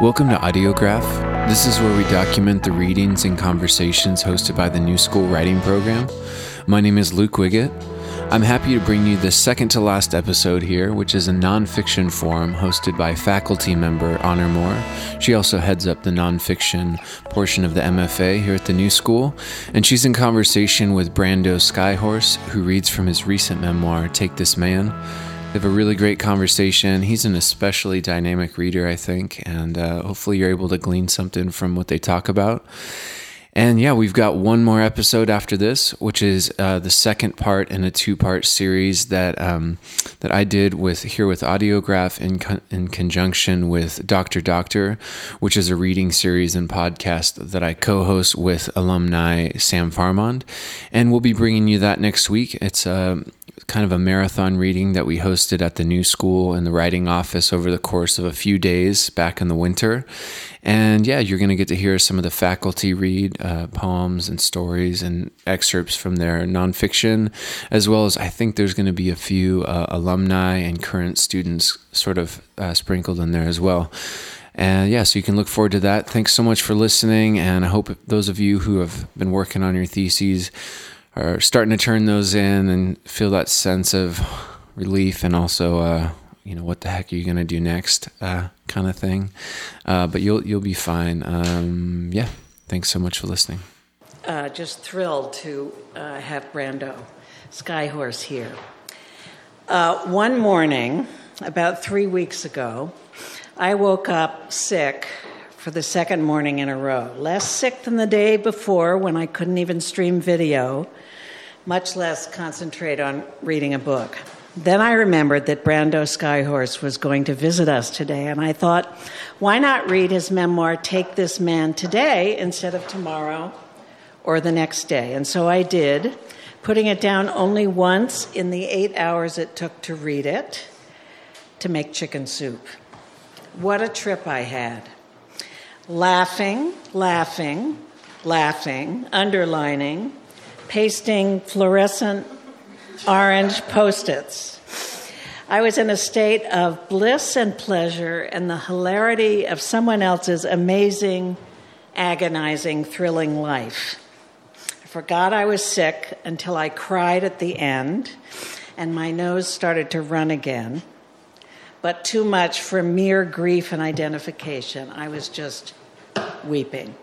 Welcome to Audiograph. This is where we document the readings and conversations hosted by the New School Writing Program. My name is Luke Wiggett. I'm happy to bring you the second to last episode here, which is a nonfiction forum hosted by faculty member Honor Moore. She also heads up the nonfiction portion of the MFA here at the New School, and she's in conversation with Brando Skyhorse, who reads from his recent memoir, Take This Man. They have a really great conversation. He's an especially dynamic reader, I think, and uh, hopefully you're able to glean something from what they talk about. And yeah, we've got one more episode after this, which is uh, the second part in a two-part series that um, that I did with here with Audiograph in in conjunction with Doctor Doctor, which is a reading series and podcast that I co-host with alumni Sam Farmond, and we'll be bringing you that next week. It's a um, kind of a marathon reading that we hosted at the new school in the writing office over the course of a few days back in the winter. And yeah, you're going to get to hear some of the faculty read uh, poems and stories and excerpts from their nonfiction, as well as I think there's going to be a few uh, alumni and current students sort of uh, sprinkled in there as well. And yeah, so you can look forward to that. Thanks so much for listening. And I hope those of you who have been working on your theses are starting to turn those in and feel that sense of relief and also uh, you know what the heck are you gonna do next uh, kind of thing. Uh, but you'll you'll be fine. Um, yeah. Thanks so much for listening. Uh, just thrilled to uh, have brando skyhorse here. Uh, one morning about three weeks ago i woke up sick for the second morning in a row. Less sick than the day before when i couldn't even stream video much less concentrate on reading a book. Then I remembered that Brando Skyhorse was going to visit us today, and I thought, why not read his memoir, Take This Man, today instead of tomorrow or the next day? And so I did, putting it down only once in the eight hours it took to read it to make chicken soup. What a trip I had. Laughing, laughing, laughing, underlining, pasting fluorescent orange post its. I was in a state of bliss and pleasure and the hilarity of someone else's amazing, agonizing, thrilling life. I forgot I was sick until I cried at the end and my nose started to run again. But too much for mere grief and identification. I was just weeping.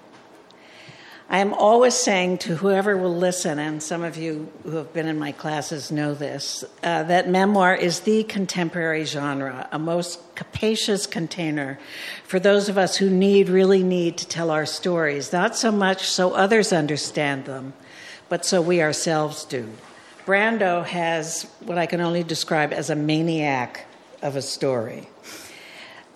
I am always saying to whoever will listen, and some of you who have been in my classes know this, uh, that memoir is the contemporary genre, a most capacious container for those of us who need, really need to tell our stories, not so much so others understand them, but so we ourselves do. Brando has what I can only describe as a maniac of a story.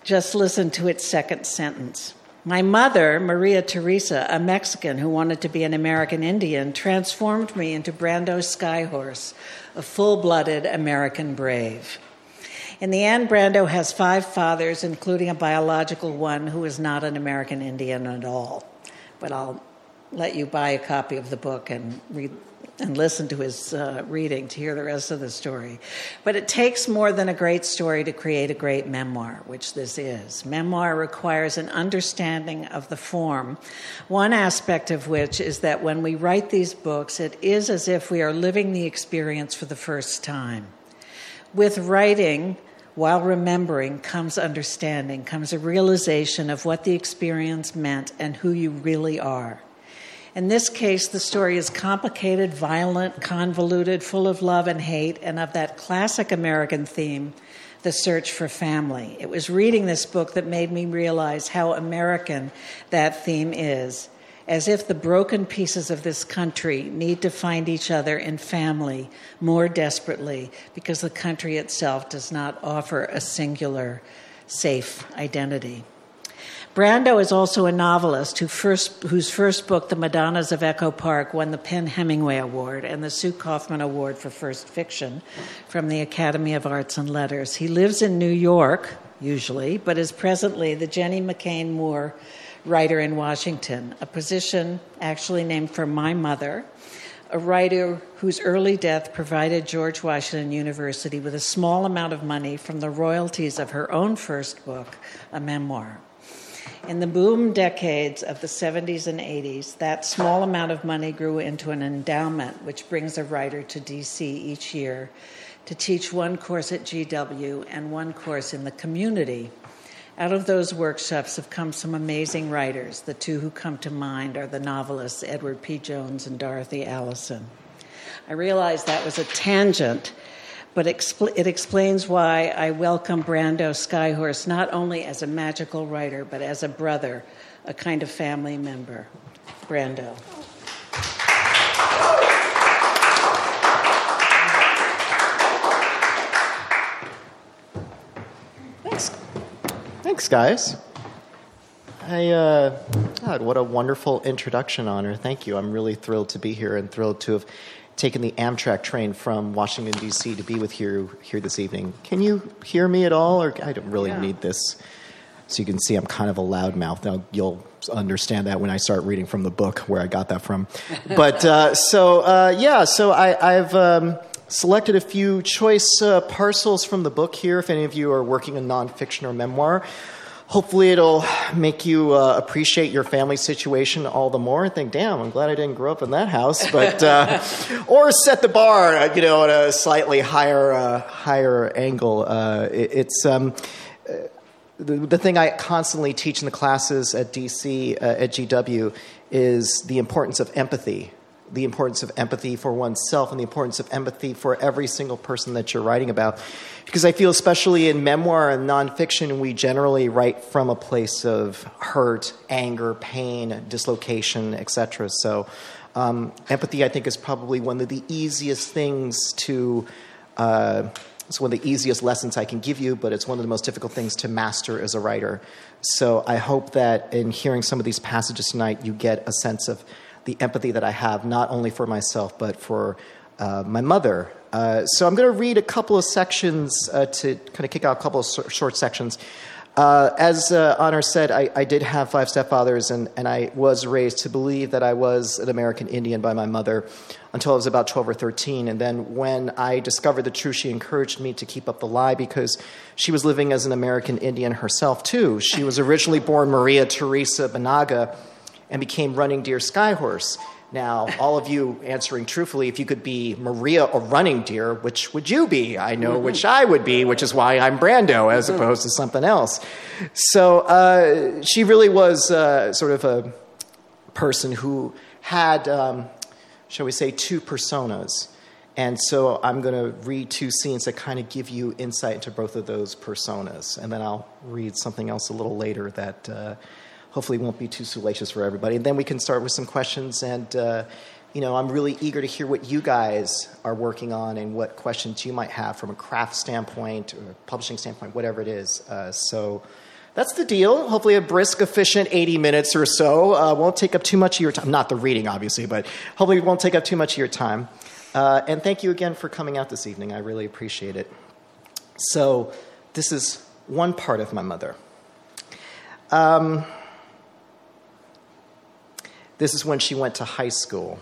Just listen to its second sentence. My mother, Maria Teresa, a Mexican who wanted to be an American Indian, transformed me into Brando Skyhorse, a full blooded American brave. In the end, Brando has five fathers, including a biological one who is not an American Indian at all. But I'll let you buy a copy of the book and read and listen to his uh, reading to hear the rest of the story. But it takes more than a great story to create a great memoir, which this is. Memoir requires an understanding of the form, one aspect of which is that when we write these books, it is as if we are living the experience for the first time. With writing, while remembering comes understanding, comes a realization of what the experience meant and who you really are. In this case, the story is complicated, violent, convoluted, full of love and hate, and of that classic American theme, the search for family. It was reading this book that made me realize how American that theme is, as if the broken pieces of this country need to find each other in family more desperately because the country itself does not offer a singular, safe identity. Brando is also a novelist who first, whose first book, The Madonnas of Echo Park, won the PEN/Hemingway Award and the Sue Kaufman Award for First Fiction from the Academy of Arts and Letters. He lives in New York, usually, but is presently the Jenny McKean Moore Writer in Washington, a position actually named for my mother, a writer whose early death provided George Washington University with a small amount of money from the royalties of her own first book, a memoir. In the boom decades of the 70s and 80s, that small amount of money grew into an endowment which brings a writer to DC each year to teach one course at GW and one course in the community. Out of those workshops have come some amazing writers. The two who come to mind are the novelists Edward P. Jones and Dorothy Allison. I realize that was a tangent, but it explains why I welcome Brando Skyhorse not only as a magical writer, but as a brother, a kind of family member. Brando. Thanks. Thanks, guys. I, uh, God, what a wonderful introduction honor. Thank you. I'm really thrilled to be here and thrilled to have taken the Amtrak train from Washington D.C. to be with you here this evening. Can you hear me at all, or I don't really yeah. need this? So you can see I'm kind of a loudmouth. Now you'll understand that when I start reading from the book where I got that from. but uh, so uh, yeah, so I, have um, selected a few choice uh, parcels from the book here. If any of you are working in nonfiction or memoir hopefully it'll make you uh, appreciate your family situation all the more and think, damn, I'm glad I didn't grow up in that house. But uh, or set the bar, uh, you know, at a slightly higher uh, higher angle. Uh, it, it's um, uh, the, the thing I constantly teach in the classes at DC at GW is the importance of empathy the importance of empathy for oneself and the importance of empathy for every single person that you're writing about. Because I feel, especially in memoir and nonfiction, we generally write from a place of hurt, anger, pain, dislocation, etc. So, um, empathy, I think, is probably one of the easiest things to. Uh, it's one of the easiest lessons I can give you, but it's one of the most difficult things to master as a writer. So I hope that in hearing some of these passages tonight, you get a sense of the empathy that I have, not only for myself, but for uh, my mother. Uh, so I'm going to read a couple of sections uh, to kind of kick out a couple of short sections. Uh, as uh, Honor said, I, I, did have five stepfathers, and, and I was raised to believe that I was an American Indian by my mother until I was about 12 or 13. And then when I discovered the truth, she encouraged me to keep up the lie because she was living as an American Indian herself, too. She was originally born Maria Teresa Banaga and became Running Deer Skyhorse. Now, all of you answering truthfully, if you could be Maria or Running Deer, which would you be? I know mm-hmm. which I would be, which is why I'm Brando as mm-hmm. opposed to something else. So uh, she really was uh, sort of a person who had, um, shall we say, two personas. And so I'm going to read two scenes that kind of give you insight into both of those personas. And then I'll read something else a little later that. Uh, hopefully won't be too salacious for everybody. And then we can start with some questions. And, uh, you know, I'm really eager to hear what you guys are working on and what questions you might have from a craft standpoint or publishing standpoint, whatever it is. Uh, so that's the deal. Hopefully, a brisk, efficient 80 minutes or so. Uh, won't take up too much of your time. Not the reading, obviously, but hopefully, it won't take up too much of your time. Uh, and thank you again for coming out this evening. I really appreciate it. So, this is one part of my mother. Um, this is when she went to high school.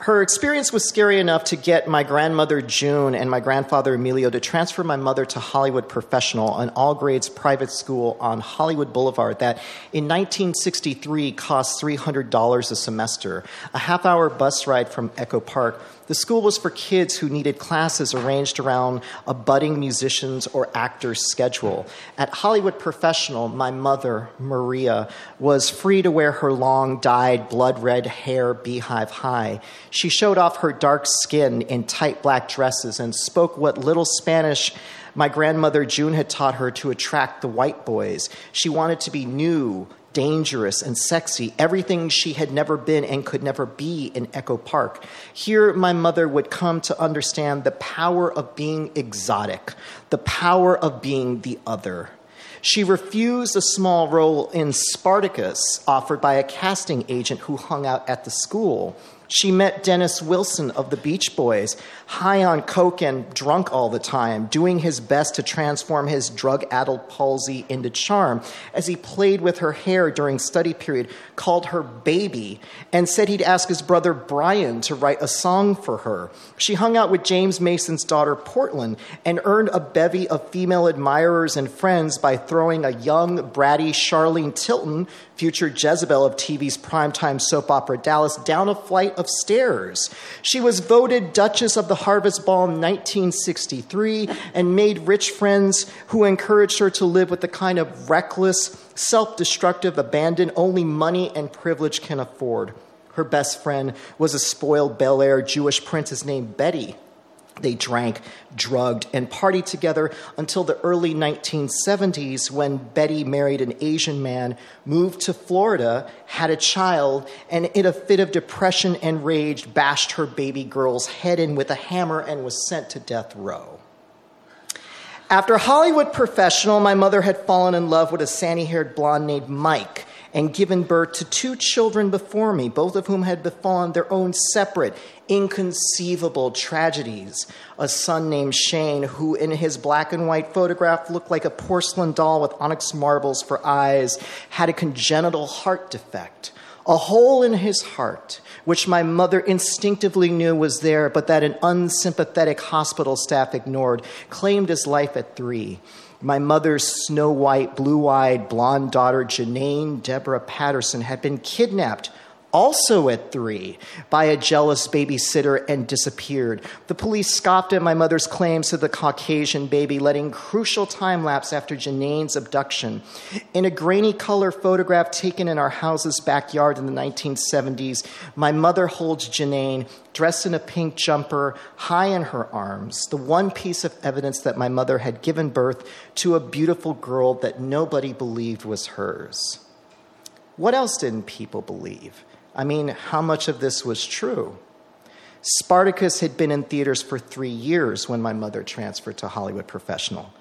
Her experience was scary enough to get my grandmother June and my grandfather Emilio to transfer my mother to Hollywood Professional, an all grades private school on Hollywood Boulevard that in 1963 cost $300 a semester, a half hour bus ride from Echo Park the school was for kids who needed classes arranged around a budding musician's or actor's schedule. At Hollywood Professional, my mother, Maria, was free to wear her long, dyed, blood red hair beehive high. She showed off her dark skin in tight black dresses and spoke what little Spanish my grandmother June had taught her to attract the white boys. She wanted to be new, dangerous and sexy, everything she had never been and could never be in Echo Park. Here, my mother would come to understand the power of being exotic, the power of being the other. She refused a small role in Spartacus offered by a casting agent who hung out at the school. She met Dennis Wilson of the Beach Boys, high on coke and drunk all the time, doing his best to transform his drug addled palsy into charm as he played with her hair during study period, called her baby, and said he'd ask his brother Brian to write a song for her. She hung out with James Mason's daughter, Portland, and earned a bevy of female admirers and friends by throwing a young, bratty Charlene Tilton, future Jezebel of TV's primetime soap opera Dallas, down a flight of stairs. She was voted Duchess of the Harvest Ball in 1963 and made rich friends who encouraged her to live with the kind of reckless, self destructive abandon only money and privilege can afford. Her best friend was a spoiled Bel Air Jewish princess named Betty they drank, drugged, and partied together until the early 1970s when Betty married an Asian man, moved to Florida, had a child, and in a fit of depression and rage, bashed her baby girl's head in with a hammer and was sent to death row. After Hollywood professional, my mother had fallen in love with a sandy haired blonde named Mike and given birth to two children before me, both of whom had befallen their own separate, inconceivable tragedies. A son named Shane, who in his black and white photograph looked like a porcelain doll with onyx marbles for eyes, had a congenital heart defect. A hole in his heart, which my mother instinctively knew was there, but that an unsympathetic hospital staff ignored, claimed his life at three. My mother's snow white, blue eyed, blonde daughter, Janine Deborah Patterson, had been kidnapped also at three, by a jealous babysitter and disappeared. The police scoffed at my mother's claims to the Caucasian baby, letting crucial time lapse after Janine's abduction. In a grainy color photograph taken in our house's backyard in the 1970s, my mother holds Janine dressed in a pink jumper, high in her arms, the one piece of evidence that my mother had given birth to a beautiful girl that nobody believed was hers. What else didn't people believe? I mean, how much of this was true? Spartacus had been in theaters for three years when my mother transferred to Hollywood Professional.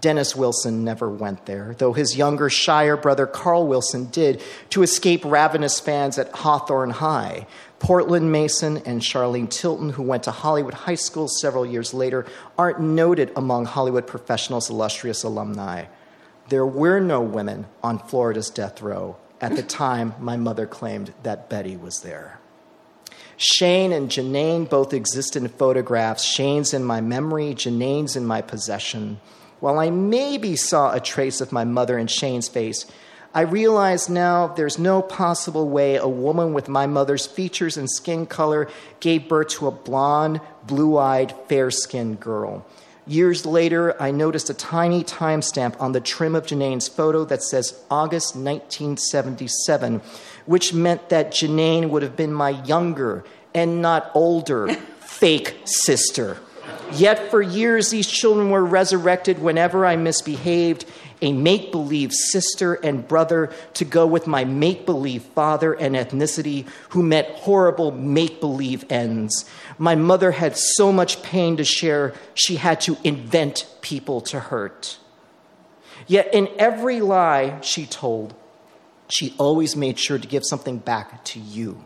Dennis Wilson never went there, though his younger, shyer brother Carl Wilson did to escape ravenous fans at Hawthorne High. Portland Mason and Charlene Tilton, who went to Hollywood High School several years later, aren't noted among Hollywood Professional's illustrious alumni. There were no women on Florida's death row at the time, my mother claimed that Betty was there. Shane and Janine both exist in photographs. Shane's in my memory, Janine's in my possession. While I maybe saw a trace of my mother in Shane's face, I realize now there's no possible way a woman with my mother's features and skin color gave birth to a blonde, blue eyed, fair skinned girl. Years later, I noticed a tiny timestamp on the trim of Janine's photo that says August 1977, which meant that Janine would have been my younger and not older fake sister. Yet for years, these children were resurrected whenever I misbehaved, a make believe sister and brother to go with my make believe father and ethnicity, who met horrible make believe ends. My mother had so much pain to share, she had to invent people to hurt. Yet in every lie she told, she always made sure to give something back to you.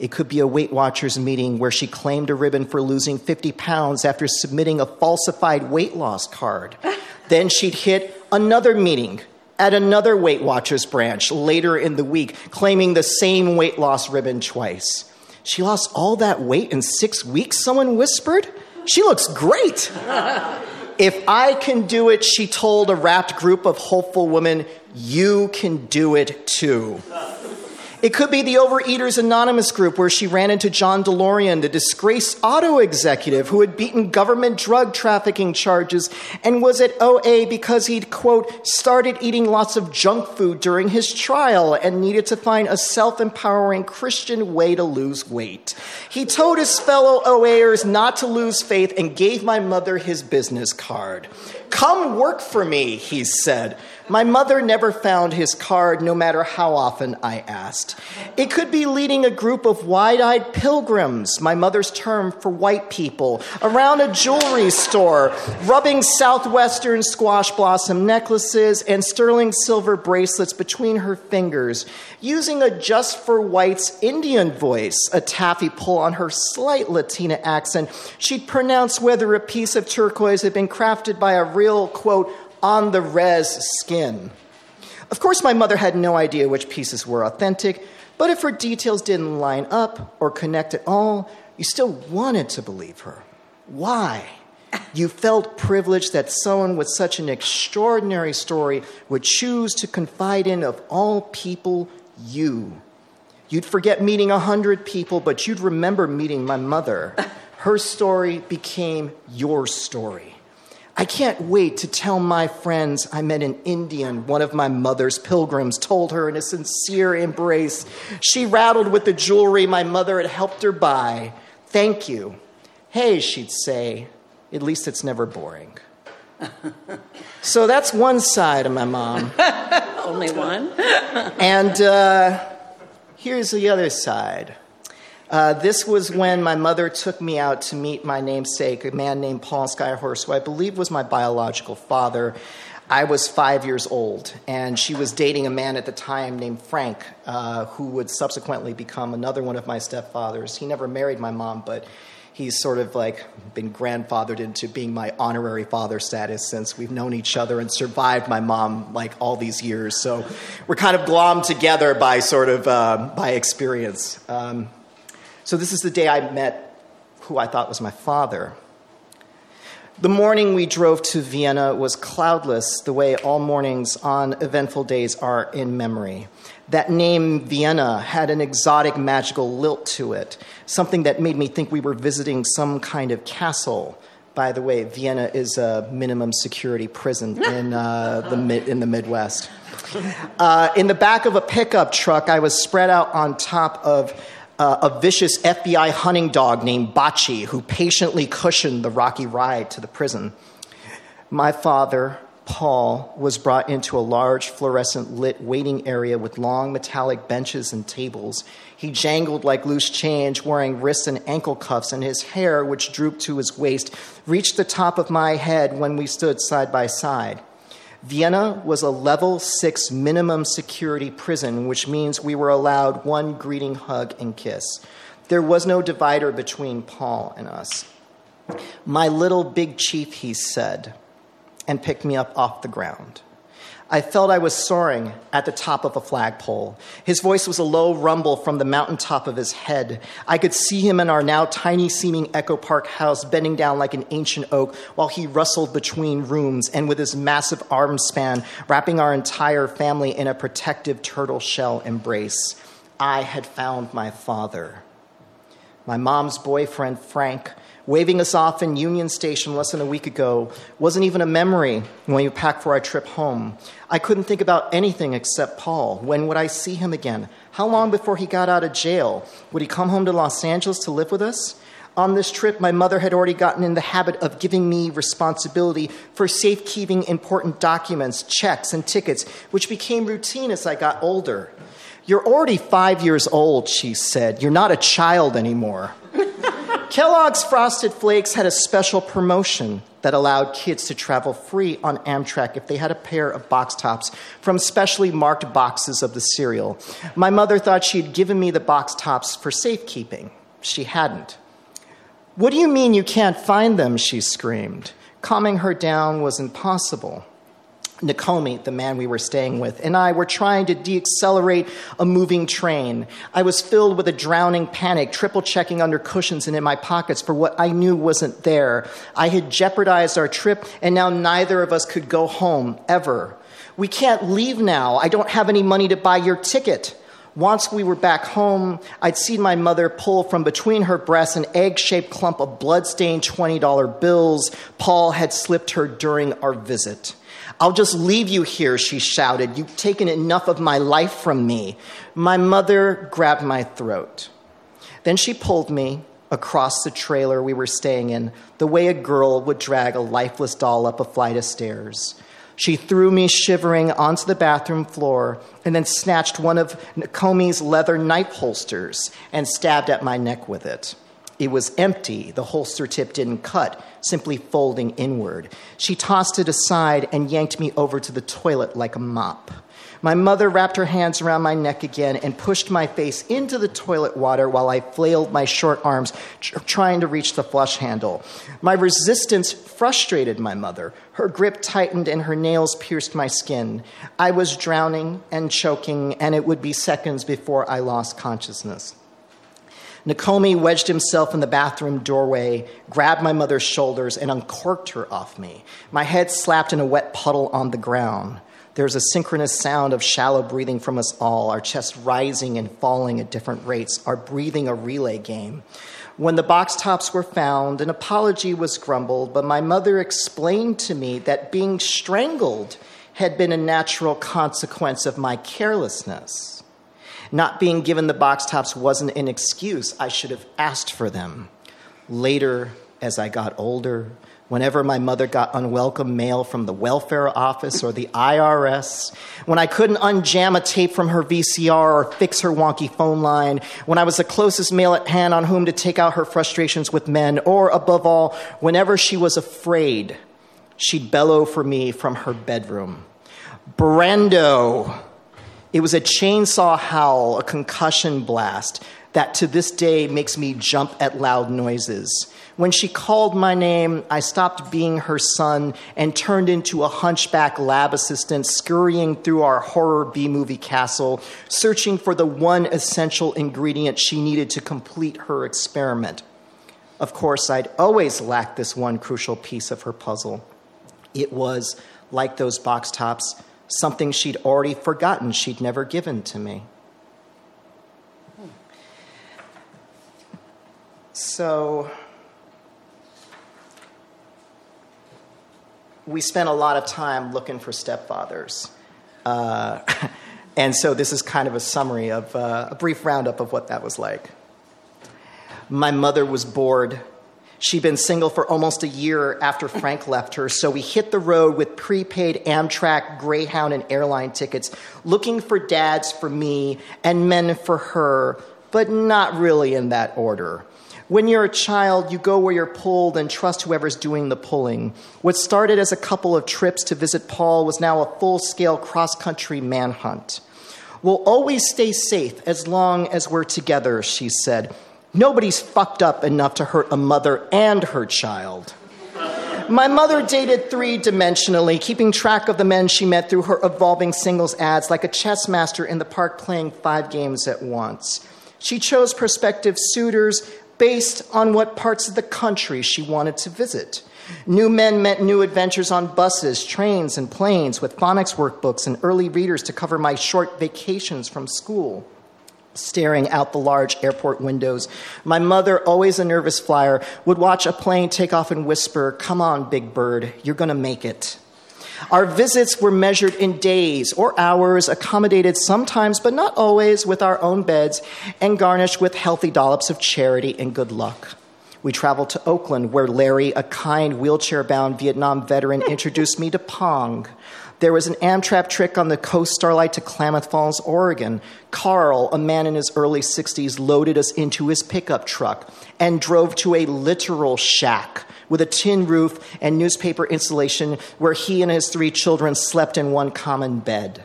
It could be a Weight Watchers meeting where she claimed a ribbon for losing 50 pounds after submitting a falsified weight loss card. then she'd hit another meeting at another Weight Watchers branch later in the week, claiming the same weight loss ribbon twice. She lost all that weight in six weeks, someone whispered. She looks great. if I can do it, she told a rapt group of hopeful women, you can do it too. It could be the Overeaters Anonymous group where she ran into John DeLorean, the disgraced auto executive who had beaten government drug trafficking charges and was at OA because he'd, quote, started eating lots of junk food during his trial and needed to find a self empowering Christian way to lose weight. He told his fellow OAers not to lose faith and gave my mother his business card. Come work for me, he said. My mother never found his card, no matter how often I asked. It could be leading a group of wide eyed pilgrims, my mother's term for white people, around a jewelry store, rubbing southwestern squash blossom necklaces and sterling silver bracelets between her fingers, using a just for whites Indian voice, a taffy pull on her slight Latina accent. She'd pronounce whether a piece of turquoise had been crafted by a real, quote, on the res skin. Of course, my mother had no idea which pieces were authentic, but if her details didn't line up or connect at all, you still wanted to believe her. Why? You felt privileged that someone with such an extraordinary story would choose to confide in, of all people, you. You'd forget meeting a hundred people, but you'd remember meeting my mother. Her story became your story. I can't wait to tell my friends I met an Indian, one of my mother's pilgrims, told her in a sincere embrace. She rattled with the jewelry my mother had helped her buy. Thank you. Hey, she'd say, at least it's never boring. so that's one side of my mom. Only one? and uh, here's the other side. Uh, this was when my mother took me out to meet my namesake, a man named Paul Skyhorse, who I believe was my biological father. I was five years old, and she was dating a man at the time named Frank, uh, who would subsequently become another one of my stepfathers. He never married my mom, but he's sort of like been grandfathered into being my honorary father status since we've known each other and survived my mom like all these years. So we're kind of glommed together by sort of uh, by experience. Um, so, this is the day I met who I thought was my father. The morning we drove to Vienna was cloudless, the way all mornings on eventful days are in memory. That name, Vienna, had an exotic, magical lilt to it, something that made me think we were visiting some kind of castle. By the way, Vienna is a minimum security prison in, uh, the, in the Midwest. Uh, in the back of a pickup truck, I was spread out on top of uh, a vicious FBI hunting dog named Bachi who patiently cushioned the rocky ride to the prison. My father, Paul, was brought into a large fluorescent lit waiting area with long metallic benches and tables. He jangled like loose change, wearing wrist and ankle cuffs, and his hair, which drooped to his waist, reached the top of my head when we stood side by side. Vienna was a level six minimum security prison, which means we were allowed one greeting, hug, and kiss. There was no divider between Paul and us. My little big chief, he said, and picked me up off the ground. I felt I was soaring at the top of a flagpole. His voice was a low rumble from the mountaintop of his head. I could see him in our now tiny seeming Echo Park house, bending down like an ancient oak while he rustled between rooms and with his massive arm span, wrapping our entire family in a protective turtle shell embrace. I had found my father. My mom's boyfriend, Frank, waving us off in Union Station less than a week ago wasn't even a memory when we packed for our trip home. I couldn't think about anything except Paul. When would I see him again? How long before he got out of jail? Would he come home to Los Angeles to live with us? On this trip, my mother had already gotten in the habit of giving me responsibility for safekeeping important documents, checks, and tickets, which became routine as I got older. You're already five years old, she said. You're not a child anymore. Kellogg's Frosted Flakes had a special promotion that allowed kids to travel free on Amtrak if they had a pair of box tops from specially marked boxes of the cereal. My mother thought she had given me the box tops for safekeeping. She hadn't. What do you mean you can't find them? She screamed. Calming her down was impossible. Nakomi, the man we were staying with, and I were trying to deaccelerate a moving train. I was filled with a drowning panic, triple checking under cushions and in my pockets for what I knew wasn't there. I had jeopardized our trip, and now neither of us could go home, ever. We can't leave now. I don't have any money to buy your ticket. Once we were back home, I'd seen my mother pull from between her breasts an egg shaped clump of blood-stained $20 bills Paul had slipped her during our visit. I'll just leave you here, she shouted. You've taken enough of my life from me. My mother grabbed my throat. Then she pulled me across the trailer we were staying in, the way a girl would drag a lifeless doll up a flight of stairs. She threw me shivering onto the bathroom floor and then snatched one of Nakomi's leather knife holsters and stabbed at my neck with it. It was empty. The holster tip didn't cut, simply folding inward. She tossed it aside and yanked me over to the toilet like a mop. My mother wrapped her hands around my neck again and pushed my face into the toilet water while I flailed my short arms, tr- trying to reach the flush handle. My resistance frustrated my mother. Her grip tightened and her nails pierced my skin. I was drowning and choking, and it would be seconds before I lost consciousness. Nakomi wedged himself in the bathroom doorway, grabbed my mother's shoulders, and uncorked her off me. My head slapped in a wet puddle on the ground. There's a synchronous sound of shallow breathing from us all, our chests rising and falling at different rates, our breathing a relay game. When the box tops were found, an apology was grumbled, but my mother explained to me that being strangled had been a natural consequence of my carelessness. Not being given the box tops wasn't an excuse. I should have asked for them. Later, as I got older, whenever my mother got unwelcome mail from the welfare office or the IRS, when I couldn't unjam a tape from her VCR or fix her wonky phone line, when I was the closest male at hand on whom to take out her frustrations with men, or above all, whenever she was afraid, she'd bellow for me from her bedroom. Brando! It was a chainsaw howl, a concussion blast that to this day makes me jump at loud noises. When she called my name, I stopped being her son and turned into a hunchback lab assistant scurrying through our horror B movie castle, searching for the one essential ingredient she needed to complete her experiment. Of course, I'd always lacked this one crucial piece of her puzzle. It was, like those box tops, something she'd already forgotten she'd never given to me. So, we spent a lot of time looking for stepfathers. Uh, and so this is kind of a summary of uh, a brief roundup of what that was like. My mother was bored. She'd been single for almost a year after Frank left her, so we hit the road with prepaid Amtrak, Greyhound, and airline tickets, looking for dads for me and men for her, but not really in that order. When you're a child, you go where you're pulled and trust whoever's doing the pulling. What started as a couple of trips to visit Paul was now a full scale cross country manhunt. We'll always stay safe as long as we're together, she said. Nobody's fucked up enough to hurt a mother and her child. My mother dated three dimensionally, keeping track of the men she met through her evolving singles ads like a chess master in the park playing five games at once. She chose prospective suitors based on what parts of the country she wanted to visit. New men meant new adventures on buses, trains, and planes with phonics workbooks and early readers to cover my short vacations from school. Staring out the large airport windows, my mother, always a nervous flyer, would watch a plane take off and whisper, Come on, big bird, you're gonna make it. Our visits were measured in days or hours, accommodated sometimes, but not always, with our own beds, and garnished with healthy dollops of charity and good luck. We traveled to Oakland, where Larry, a kind wheelchair bound Vietnam veteran, introduced me to Pong. There was an Amtrak trick on the Coast Starlight to Klamath Falls, Oregon. Carl, a man in his early 60s, loaded us into his pickup truck and drove to a literal shack with a tin roof and newspaper insulation where he and his three children slept in one common bed.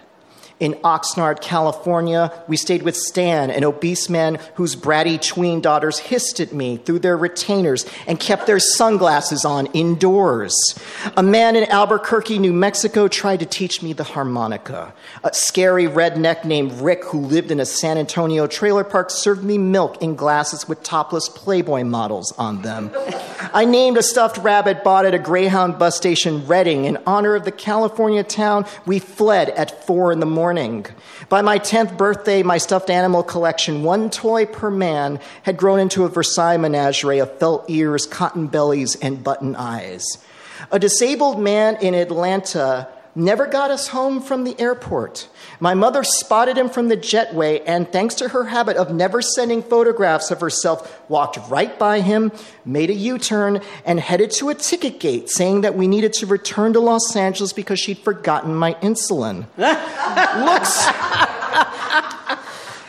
In Oxnard, California, we stayed with Stan, an obese man whose bratty tween daughters hissed at me through their retainers and kept their sunglasses on indoors. A man in Albuquerque, New Mexico, tried to teach me the harmonica. A scary redneck named Rick, who lived in a San Antonio trailer park, served me milk in glasses with topless Playboy models on them. I named a stuffed rabbit bought at a Greyhound bus station, Redding, in honor of the California town we fled at four in the morning morning. By my 10th birthday, my stuffed animal collection, one toy per man, had grown into a Versailles menagerie of felt ears, cotton bellies, and button eyes. A disabled man in Atlanta never got us home from the airport. My mother spotted him from the jetway, and thanks to her habit of never sending photographs of herself, walked right by him, made a U turn, and headed to a ticket gate, saying that we needed to return to Los Angeles because she'd forgotten my insulin. Looks.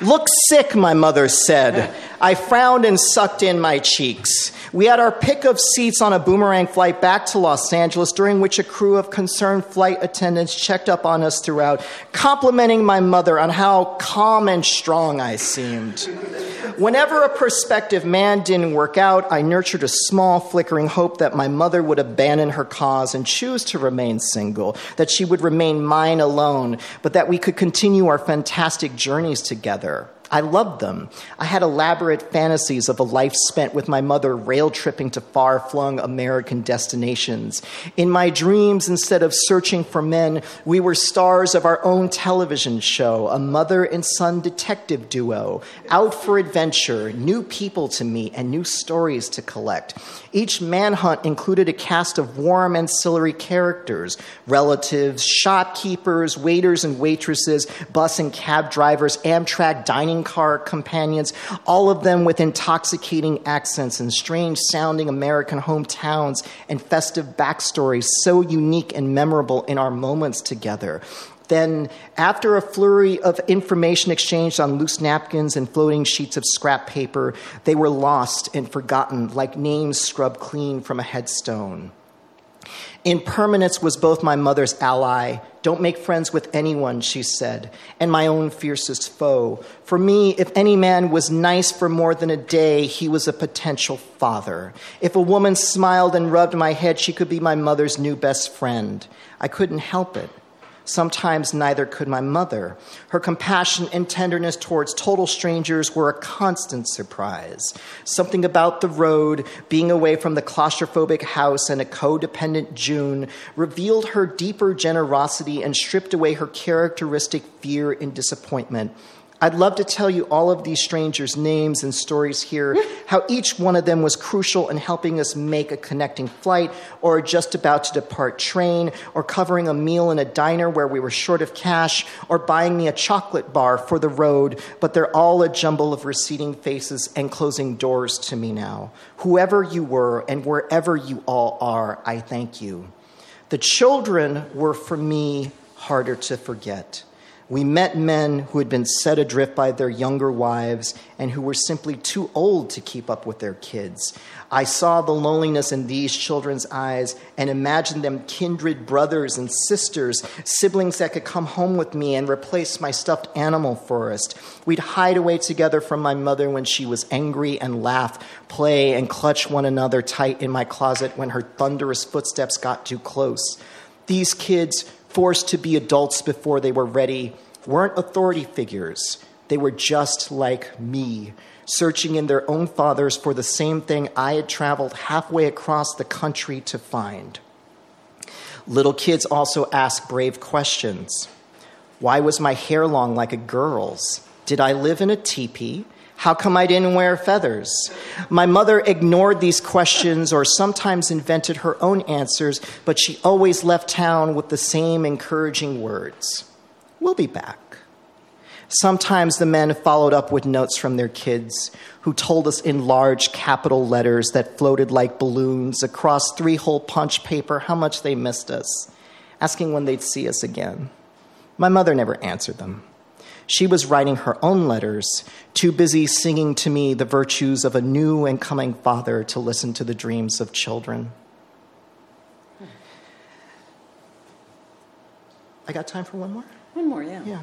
Look sick, my mother said. I frowned and sucked in my cheeks. We had our pick of seats on a boomerang flight back to Los Angeles, during which a crew of concerned flight attendants checked up on us throughout, complimenting my mother on how calm and strong I seemed. Whenever a prospective man didn't work out, I nurtured a small, flickering hope that my mother would abandon her cause and choose to remain single, that she would remain mine alone, but that we could continue our fantastic journeys together. I loved them. I had elaborate fantasies of a life spent with my mother rail tripping to far flung American destinations. In my dreams, instead of searching for men, we were stars of our own television show, a mother and son detective duo, out for adventure, new people to meet, and new stories to collect. Each manhunt included a cast of warm ancillary characters relatives, shopkeepers, waiters and waitresses, bus and cab drivers, Amtrak dining car companions, all of them with intoxicating accents and strange sounding American hometowns and festive backstories so unique and memorable in our moments together. Then, after a flurry of information exchanged on loose napkins and floating sheets of scrap paper, they were lost and forgotten like names scrubbed clean from a headstone. Impermanence was both my mother's ally. Don't make friends with anyone, she said, and my own fiercest foe. For me, if any man was nice for more than a day, he was a potential father. If a woman smiled and rubbed my head, she could be my mother's new best friend. I couldn't help it. Sometimes neither could my mother. Her compassion and tenderness towards total strangers were a constant surprise. Something about the road, being away from the claustrophobic house and a codependent June, revealed her deeper generosity and stripped away her characteristic fear and disappointment. I'd love to tell you all of these strangers' names and stories here, how each one of them was crucial in helping us make a connecting flight, or just about to depart train, or covering a meal in a diner where we were short of cash, or buying me a chocolate bar for the road, but they're all a jumble of receding faces and closing doors to me now. Whoever you were and wherever you all are, I thank you. The children were for me harder to forget. We met men who had been set adrift by their younger wives and who were simply too old to keep up with their kids. I saw the loneliness in these children's eyes and imagined them kindred brothers and sisters, siblings that could come home with me and replace my stuffed animal forest. We'd hide away together from my mother when she was angry and laugh, play, and clutch one another tight in my closet when her thunderous footsteps got too close. These kids forced to be adults before they were ready, weren't authority figures. They were just like me, searching in their own fathers for the same thing I had traveled halfway across the country to find. Little kids also ask brave questions. Why was my hair long like a girl's? Did I live in a teepee? How come I didn't wear feathers? My mother ignored these questions or sometimes invented her own answers, but she always left town with the same encouraging words We'll be back. Sometimes the men followed up with notes from their kids, who told us in large capital letters that floated like balloons across three hole punch paper how much they missed us, asking when they'd see us again. My mother never answered them. She was writing her own letters, too busy singing to me the virtues of a new and coming father to listen to the dreams of children. I got time for one more? One more, yeah. Yeah.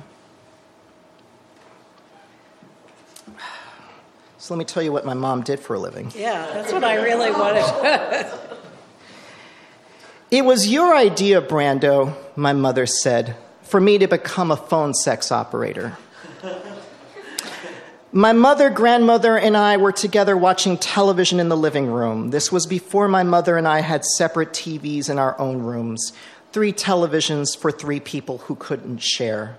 So let me tell you what my mom did for a living. Yeah, that's what I really wanted. It was your idea, Brando, my mother said, for me to become a phone sex operator. My mother, grandmother, and I were together watching television in the living room. This was before my mother and I had separate TVs in our own rooms, three televisions for three people who couldn't share.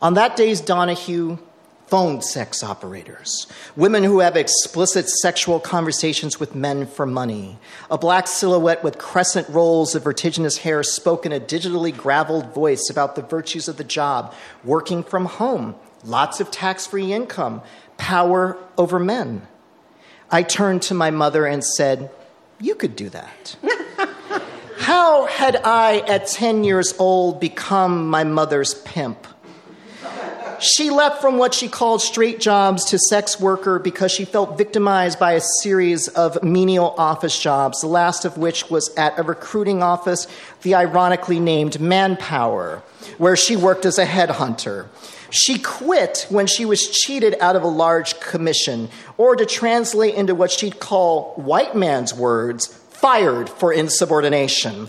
On that day's Donahue, phone sex operators, women who have explicit sexual conversations with men for money, a black silhouette with crescent rolls of vertiginous hair spoke in a digitally graveled voice about the virtues of the job, working from home, lots of tax free income, power over men. I turned to my mother and said, You could do that. How had I, at 10 years old, become my mother's pimp? She left from what she called straight jobs to sex worker because she felt victimized by a series of menial office jobs, the last of which was at a recruiting office, the ironically named Manpower, where she worked as a headhunter. She quit when she was cheated out of a large commission, or to translate into what she'd call white man's words, fired for insubordination.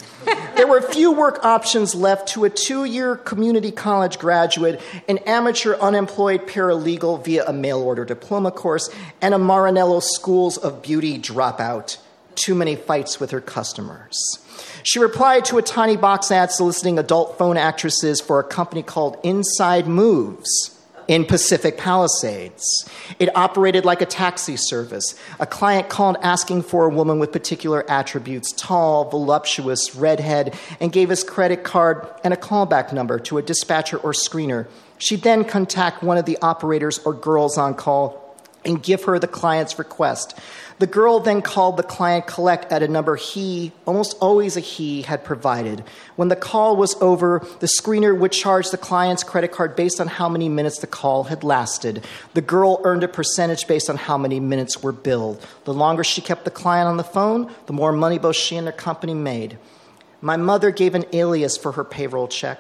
There were a few work options left to a two year community college graduate, an amateur unemployed paralegal via a mail order diploma course, and a Marinello Schools of Beauty dropout. Too many fights with her customers. She replied to a tiny box ad soliciting adult phone actresses for a company called Inside Moves in Pacific Palisades. It operated like a taxi service. A client called asking for a woman with particular attributes tall, voluptuous, redhead, and gave his credit card and a callback number to a dispatcher or screener. She'd then contact one of the operators or girls on call and give her the client's request. The girl then called the client collect at a number he, almost always a he, had provided. When the call was over, the screener would charge the client's credit card based on how many minutes the call had lasted. The girl earned a percentage based on how many minutes were billed. The longer she kept the client on the phone, the more money both she and her company made. My mother gave an alias for her payroll check.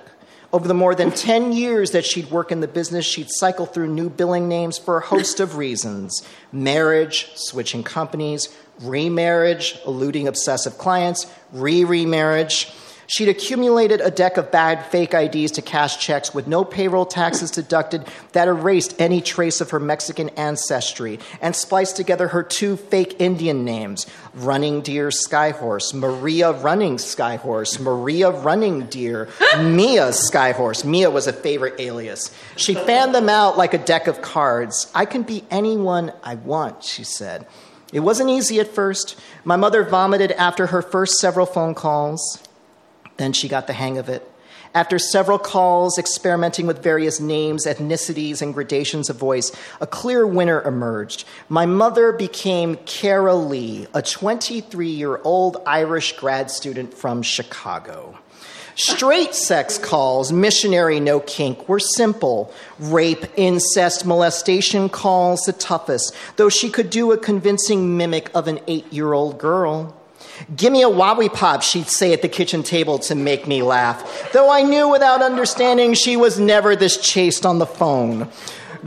Over the more than 10 years that she'd work in the business, she'd cycle through new billing names for a host of reasons marriage, switching companies, remarriage, eluding obsessive clients, re remarriage. She'd accumulated a deck of bad fake IDs to cash checks with no payroll taxes deducted that erased any trace of her Mexican ancestry and spliced together her two fake Indian names Running Deer Skyhorse, Maria Running Skyhorse, Maria Running Deer, Mia Skyhorse. Mia was a favorite alias. She fanned them out like a deck of cards. I can be anyone I want, she said. It wasn't easy at first. My mother vomited after her first several phone calls. Then she got the hang of it. After several calls experimenting with various names, ethnicities, and gradations of voice, a clear winner emerged. My mother became Kara Lee, a 23 year old Irish grad student from Chicago. Straight sex calls, missionary no kink, were simple. Rape, incest, molestation calls, the toughest, though she could do a convincing mimic of an eight year old girl. Give me a wowie pop, she'd say at the kitchen table to make me laugh, though I knew without understanding she was never this chaste on the phone.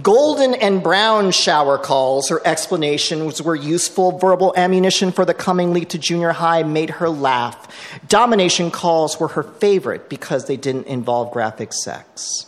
Golden and brown shower calls, her explanations were useful verbal ammunition for the coming leap to junior high, made her laugh. Domination calls were her favorite because they didn't involve graphic sex.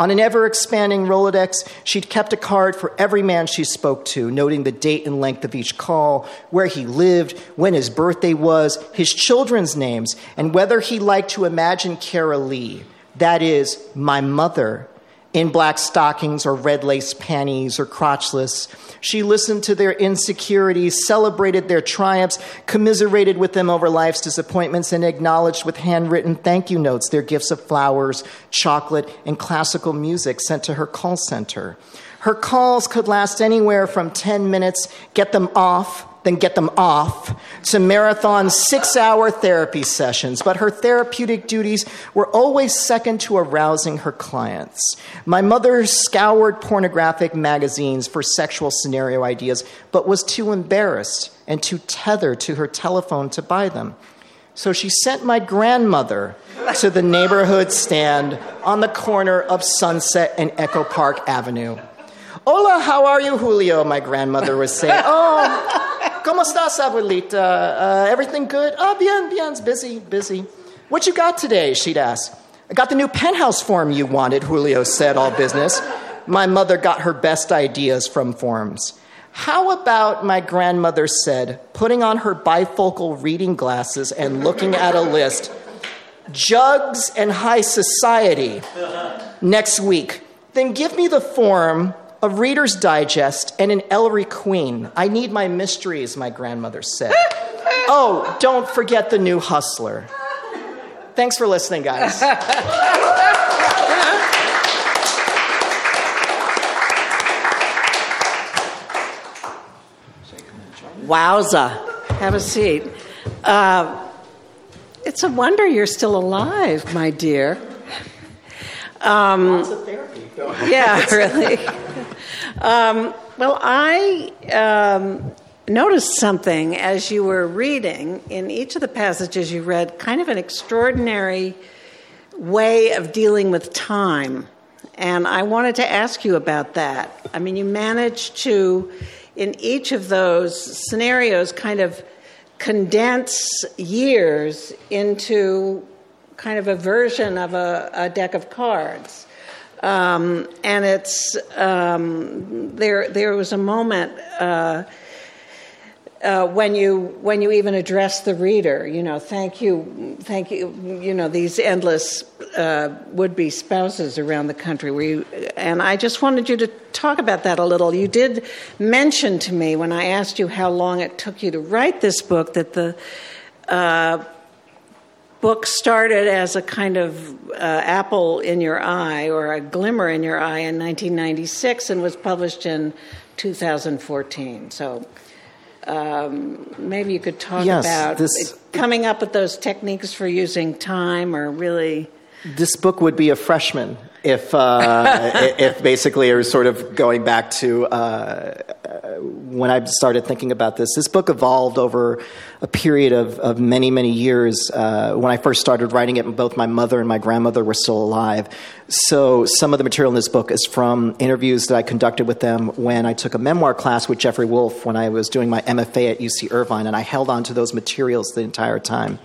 On an ever expanding Rolodex, she'd kept a card for every man she spoke to, noting the date and length of each call, where he lived, when his birthday was, his children's names, and whether he liked to imagine Kara Lee, that is, my mother, in black stockings or red lace panties or crotchless. She listened to their insecurities, celebrated their triumphs, commiserated with them over life's disappointments, and acknowledged with handwritten thank you notes their gifts of flowers, chocolate, and classical music sent to her call center. Her calls could last anywhere from 10 minutes, get them off, then get them off to marathon six hour therapy sessions. But her therapeutic duties were always second to arousing her clients. My mother scoured pornographic magazines for sexual scenario ideas, but was too embarrassed and too tethered to her telephone to buy them. So she sent my grandmother to the neighborhood stand on the corner of Sunset and Echo Park Avenue. Hola, how are you, Julio? My grandmother would say. Oh, ¿cómo estás, abuelita? Uh, everything good? Oh, bien, bien's busy, busy. What you got today? She'd ask. I got the new Penthouse Forum you wanted, Julio said, all business. My mother got her best ideas from Forums. How about, my grandmother said, putting on her bifocal reading glasses and looking at a list, jugs and high society next week? Then give me the Forum a Reader's Digest, and an Ellery Queen. I need my mysteries, my grandmother said. oh, don't forget the new Hustler. Thanks for listening, guys. Wowza. Have a seat. Uh, it's a wonder you're still alive, my dear. Um, Lots of therapy. yeah, really. Um, well, I um, noticed something as you were reading. In each of the passages you read, kind of an extraordinary way of dealing with time. And I wanted to ask you about that. I mean, you managed to, in each of those scenarios, kind of condense years into kind of a version of a, a deck of cards. Um, and it's um, there. There was a moment uh, uh, when you when you even address the reader. You know, thank you, thank you. You know, these endless uh, would-be spouses around the country. Where you, and I just wanted you to talk about that a little. You did mention to me when I asked you how long it took you to write this book that the uh, book started as a kind of uh, apple in your eye or a glimmer in your eye in 1996 and was published in 2014. So um, maybe you could talk yes, about this, coming up with those techniques for using time or really. This book would be a freshman if uh, if basically it was sort of going back to uh, when I started thinking about this. This book evolved over a period of, of many many years. Uh, when I first started writing it, both my mother and my grandmother were still alive. So some of the material in this book is from interviews that I conducted with them when I took a memoir class with Geoffrey Wolff when I was doing my MFA at UC Irvine, and I held on to those materials the entire time.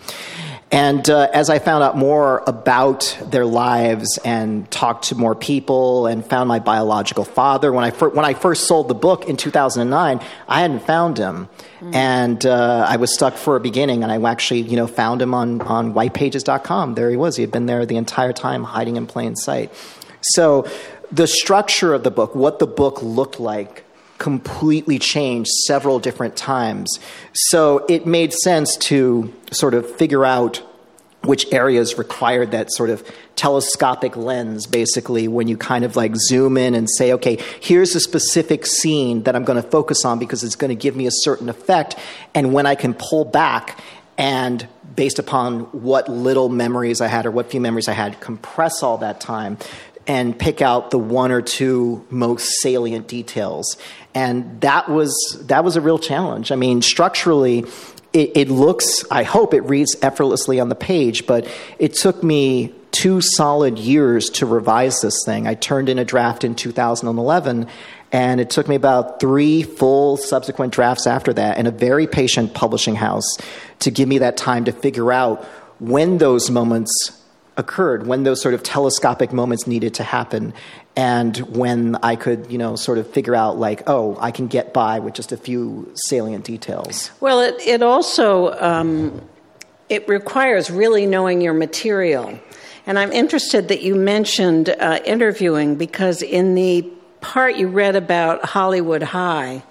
And uh, as I found out more about their lives and talked to more people and found my biological father, when I, fir- when I first sold the book in 2009, I hadn't found him. Mm. And uh, I was stuck for a beginning, and I actually you know, found him on, on whitepages.com. There he was. He had been there the entire time, hiding in plain sight. So the structure of the book, what the book looked like, completely changed several different times. So it made sense to sort of figure out which areas required that sort of telescopic lens basically when you kind of like zoom in and say okay here's a specific scene that i'm going to focus on because it's going to give me a certain effect and when i can pull back and based upon what little memories i had or what few memories i had compress all that time and pick out the one or two most salient details. And that was that was a real challenge. I mean structurally it, it looks i hope it reads effortlessly on the page but it took me two solid years to revise this thing. I turned in a draft in 2011 and it took me about three full subsequent drafts after that and a very patient publishing house to give me that time to figure out when those moments occurred, when those sort of telescopic moments needed to happen, and when I could, you know, sort of figure out, like, oh, I can get by with just a few salient details. Well, it, it also um, it requires really knowing your material, and I'm interested that you mentioned uh, interviewing because in the part you read about Hollywood High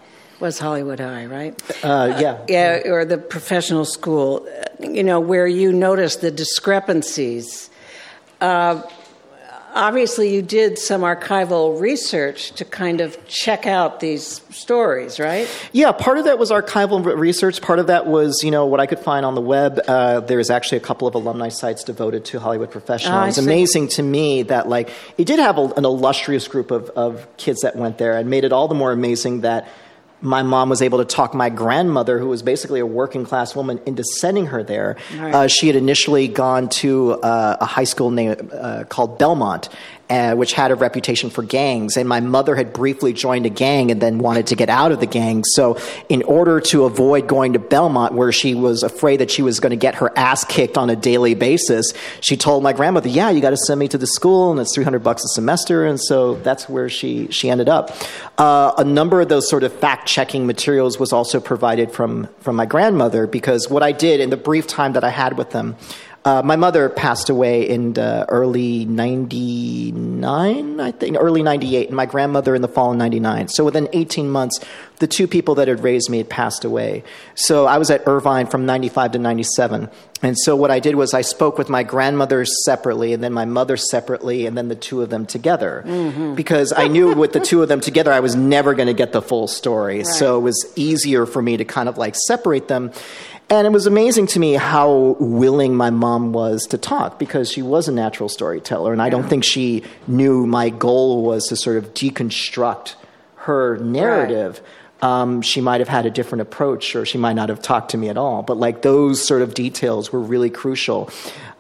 was Hollywood High, right? Uh, yeah. Uh, yeah, or the professional school, you know, where you notice the discrepancies uh, obviously, you did some archival research to kind of check out these stories, right? Yeah, part of that was archival research. Part of that was, you know, what I could find on the web. Uh, there's actually a couple of alumni sites devoted to Hollywood professionals. Oh, it's amazing to me that, like, it did have a, an illustrious group of, of kids that went there, and made it all the more amazing that my mom was able to talk my grandmother, who was basically a working class woman, into sending her there. Right. Uh, she had initially gone to uh, a high school name, uh, called Belmont, uh, which had a reputation for gangs. And my mother had briefly joined a gang and then wanted to get out of the gang. So, in order to avoid going to Belmont, where she was afraid that she was going to get her ass kicked on a daily basis, she told my grandmother, "Yeah, you got to send me to the school, and it's three hundred bucks a semester." And so that's where she she ended up. Uh, a number of those sort of fact checking materials was also provided from from my grandmother because what I did in the brief time that I had with them Uh, my mother passed away in uh, early 99, I think, early 98, and my grandmother in the fall of 99. So within 18 months, the two people that had raised me had passed away. So I was at Irvine from 95 to 97. And so what I did was I spoke with my grandmother separately and then my mother separately and then the two of them together. Mm-hmm. Because I knew with the two of them together, I was never going to get the full story. Right. So it was easier for me to kind of like separate them. And it was amazing to me how willing my mom was to talk because she was a natural storyteller. And I don't think she knew my goal was to sort of deconstruct her narrative. Right. Um, she might have had a different approach or she might not have talked to me at all. But like those sort of details were really crucial.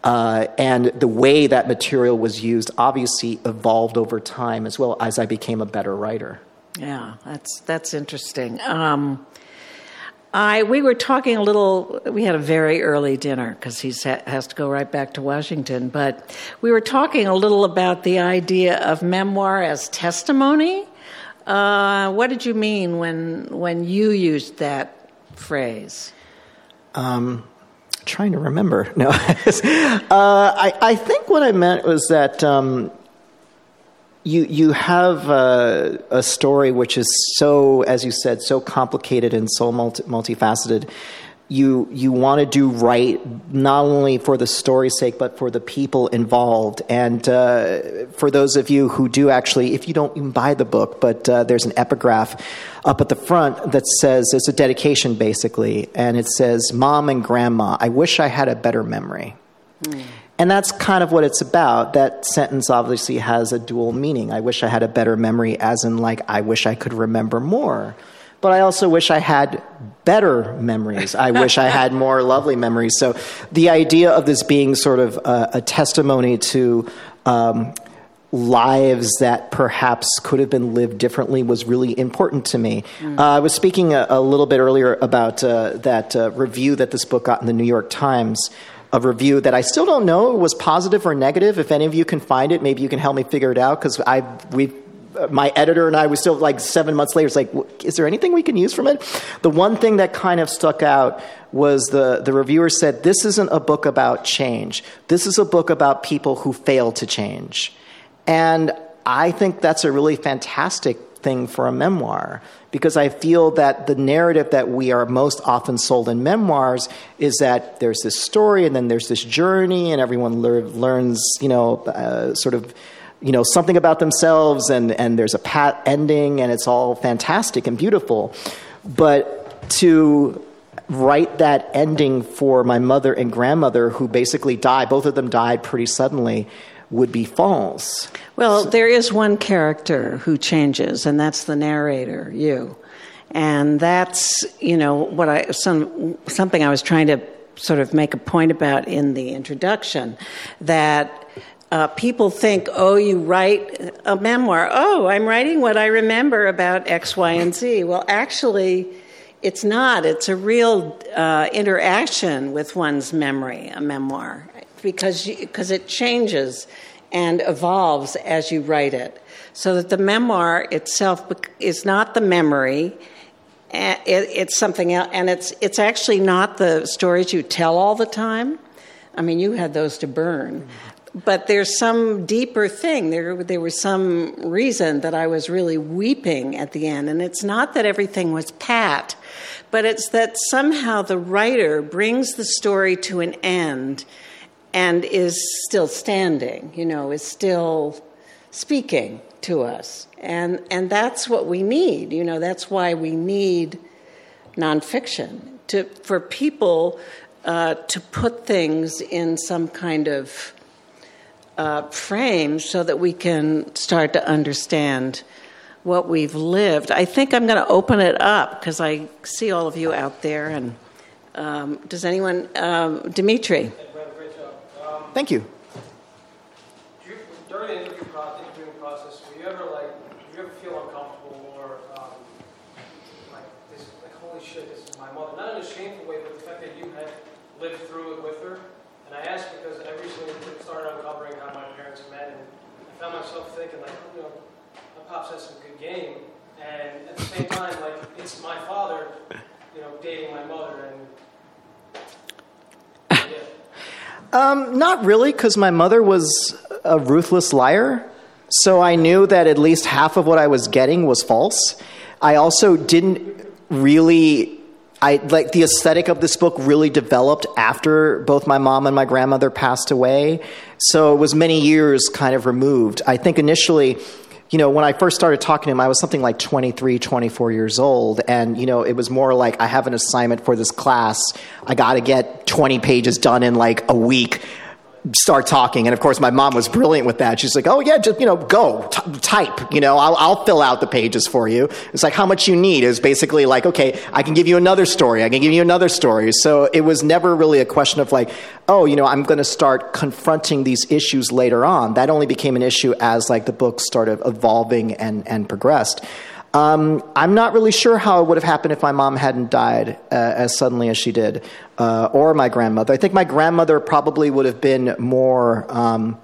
Uh, and the way that material was used obviously evolved over time as well as I became a better writer. Yeah, that's that's interesting. Um, I we were talking a little. We had a very early dinner because he has to go right back to Washington. But we were talking a little about the idea of memoir as testimony. Uh, what did you mean when when you used that phrase? Um, trying to remember. No, uh, I I think what I meant was that. Um, you you have a, a, story which is so, as you said, so complicated and so multi, multifaceted. You you want to do right not only for the story's sake, but for the people involved. And uh, for those of you who do actually, if you don't even buy the book, but uh, there's an epigraph up at the front that says it's a dedication basically, and it says, "Mom and Grandma, I wish I had a better memory." Mm. And that's kind of what it's about. That sentence obviously has a dual meaning. I wish I had a better memory, as in, like, I wish I could remember more. But I also wish I had better memories. I wish I had more lovely memories. So the idea of this being sort of a, a testimony to um, lives that perhaps could have been lived differently was really important to me. Mm. Uh, I was speaking a, a, little bit earlier about uh, that uh, review that this book got in the New York Times a review that I still don't know was positive or negative. If any of you can find it, maybe you can help me figure it out because I we my editor and I was still like seven months later. It's like, is there anything we can use from it? The one thing that kind of stuck out was the the reviewer said, "This isn't a book about change. This is a book about people who fail to change," and I think that's a really fantastic thing for a memoir because I feel that the narrative that we are most often sold in memoirs is that there's this story and then there's this journey and everyone lear- learns, you know, uh, sort of, you know, something about themselves and, and there's a pat ending and it's all fantastic and beautiful. But to write that ending for my mother and grandmother who basically died, both of them died pretty suddenly, would be false. Well, so, there is one character who changes, and that's the narrator, you. And that's, you know, what I some something I was trying to sort of make a point about in the introduction that uh, people think, oh, you write a memoir. Oh, I'm writing what I remember about X, Y, and Z. Well, actually, it's not. It's a real uh, interaction with one's memory, a memoir because because it changes and evolves as you write it. So that the memoir itself is not the memory, it's something else, and it's it's actually not the stories you tell all the time. I mean, you had those to burn, but there's some deeper thing. There there was some reason that I was really weeping at the end, and it's not that everything was pat, but it's that somehow the writer brings the story to an end and is still standing, you know, is still speaking to us. And, and that's what we need, you know, that's why we need nonfiction to, for people uh, to put things in some kind of uh, frame so that we can start to understand what we've lived. I think I'm going to open it up because I see all of you out there. And um, does anyone, um, Dimitri? Thank you. you during the interview process, interviewing process, you ever like, do you ever feel uncomfortable or um, like this, like holy shit, this is my mother? Not in a shameful way, but the fact that you had lived through it with her. And I asked because I recently started uncovering how my parents met, and I found myself thinking like, you know, my pops has some good game, and at the same time, like it's my father, you know, dating my mother, and yeah. Um, not really, because my mother was a ruthless liar. So I knew that at least half of what I was getting was false. I also didn't really. I like the aesthetic of this book really developed after both my mom and my grandmother passed away. So it was many years kind of removed. I think initially, you know, when I first started talking to him, I was something like 23, 24 years old. And, you know, it was more like I have an assignment for this class. I got to get 20 pages done in like a week start talking. And of course, my mom was brilliant with that. She's like, "Oh yeah, just you know, go t- type. You know, I'll, I'll fill out the pages for you." It's like how much you need is basically like, okay, I can give you another story. I can give you another story. So it was never really a question of like, oh, you know, I'm going to start confronting these issues later on. That only became an issue as like the book started evolving and and progressed. Um, I'm not really sure how it would have happened if my mom hadn't died uh, as suddenly as she did, uh, or my grandmother. I think my grandmother probably would have been more um,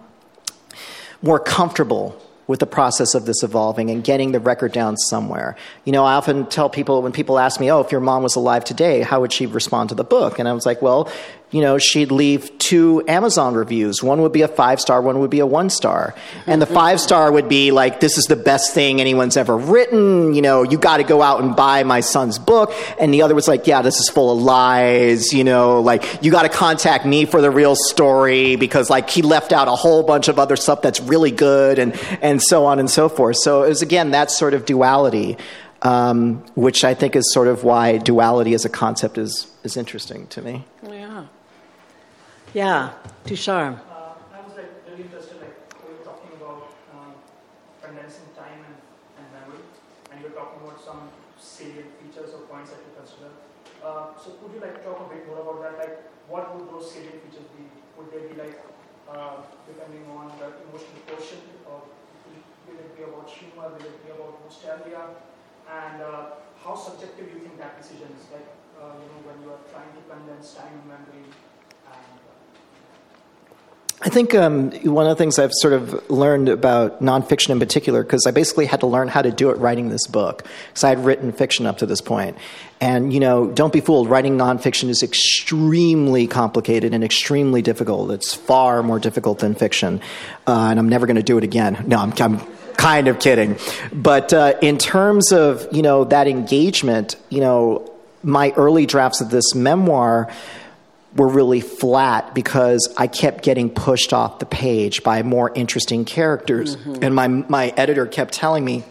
more comfortable with the process of this evolving and getting the record down somewhere. You know, I often tell people when people ask me, "Oh, if your mom was alive today, how would she respond to the book?" And I was like, "Well, you know, she'd leave two Amazon reviews. One would be a five star, one would be a one star. And the five star would be like, this is the best thing anyone's ever written. You know, you got to go out and buy my son's book. And the other was like, yeah, this is full of lies. You know, like, you got to contact me for the real story because like he left out a whole bunch of other stuff that's really good and, and so on and so forth. So it was again, that sort of duality. Um, which I think is sort of why duality as a concept is, is interesting to me. Yeah. Yeah, Tushar. Uh, I was like really interested, like we were talking about um, condensing time and, and memory, and you were talking about some salient features or points that you consider. Uh, so could you like talk a bit more about that? Like, what would those salient features be? Would they be like uh, depending on the emotional quotient, or will it be about humor? Will it be about nostalgia? And uh, how subjective do you think that decision is? Like, uh, you know, when you are trying to condense time and memory. I think um, one of the things I've sort of learned about nonfiction in particular, because I basically had to learn how to do it writing this book, because I had written fiction up to this point. And, you know, don't be fooled, writing nonfiction is extremely complicated and extremely difficult. It's far more difficult than fiction. Uh, and I'm never going to do it again. No, I'm, I'm kind of kidding. But uh, in terms of, you know, that engagement, you know, my early drafts of this memoir, were really flat because I kept getting pushed off the page by more interesting characters. Mm-hmm. And my, my editor kept telling me,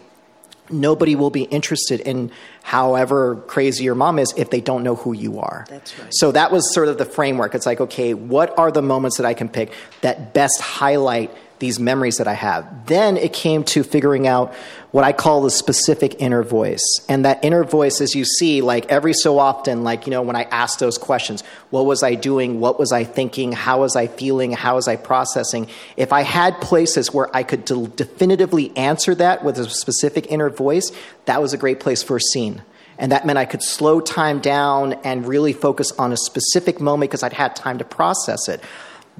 nobody will be interested in however crazy your mom is if they don't know who you are. That's right. So that was sort of the framework. It's like, okay, what are the moments that I can pick that best highlight these memories that I have. Then it came to figuring out what I call the specific inner voice. And that inner voice, as you see, like every so often, like, you know, when I ask those questions, what was I doing? What was I thinking? How was I feeling? How was I processing? If I had places where I could de- definitively answer that with a specific inner voice, that was a great place for a scene. And that meant I could slow time down and really focus on a specific moment because I'd had time to process it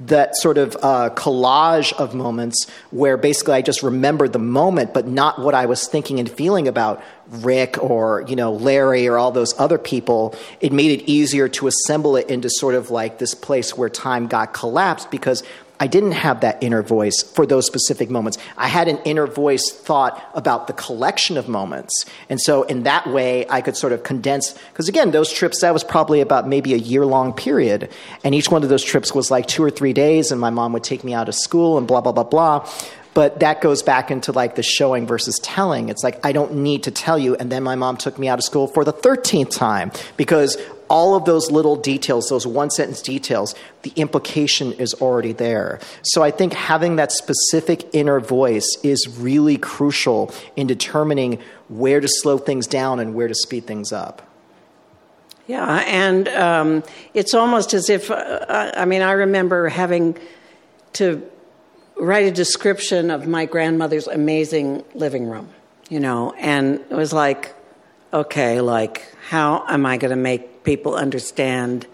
that sort of uh, collage of moments where basically I just remembered the moment, but not what I was thinking and feeling about Rick or you know Larry or all those other people. It made it easier to assemble it into sort of like this place where time got collapsed because I didn't have that inner voice for those specific moments. I had an inner voice thought about the collection of moments. And so, in that way, I could sort of condense, because again, those trips, that was probably about maybe a year long period. And each one of those trips was like two or three days, and my mom would take me out of school and blah, blah, blah, blah. But that goes back into like the showing versus telling. It's like, I don't need to tell you. And then my mom took me out of school for the 13th time because all of those little details, those one sentence details, the implication is already there. So I think having that specific inner voice is really crucial in determining where to slow things down and where to speed things up. Yeah, and um, it's almost as if, uh, I mean, I remember having to write a description of my grandmother's amazing living room, you know, and it was like, okay, like, how am I going to make people understand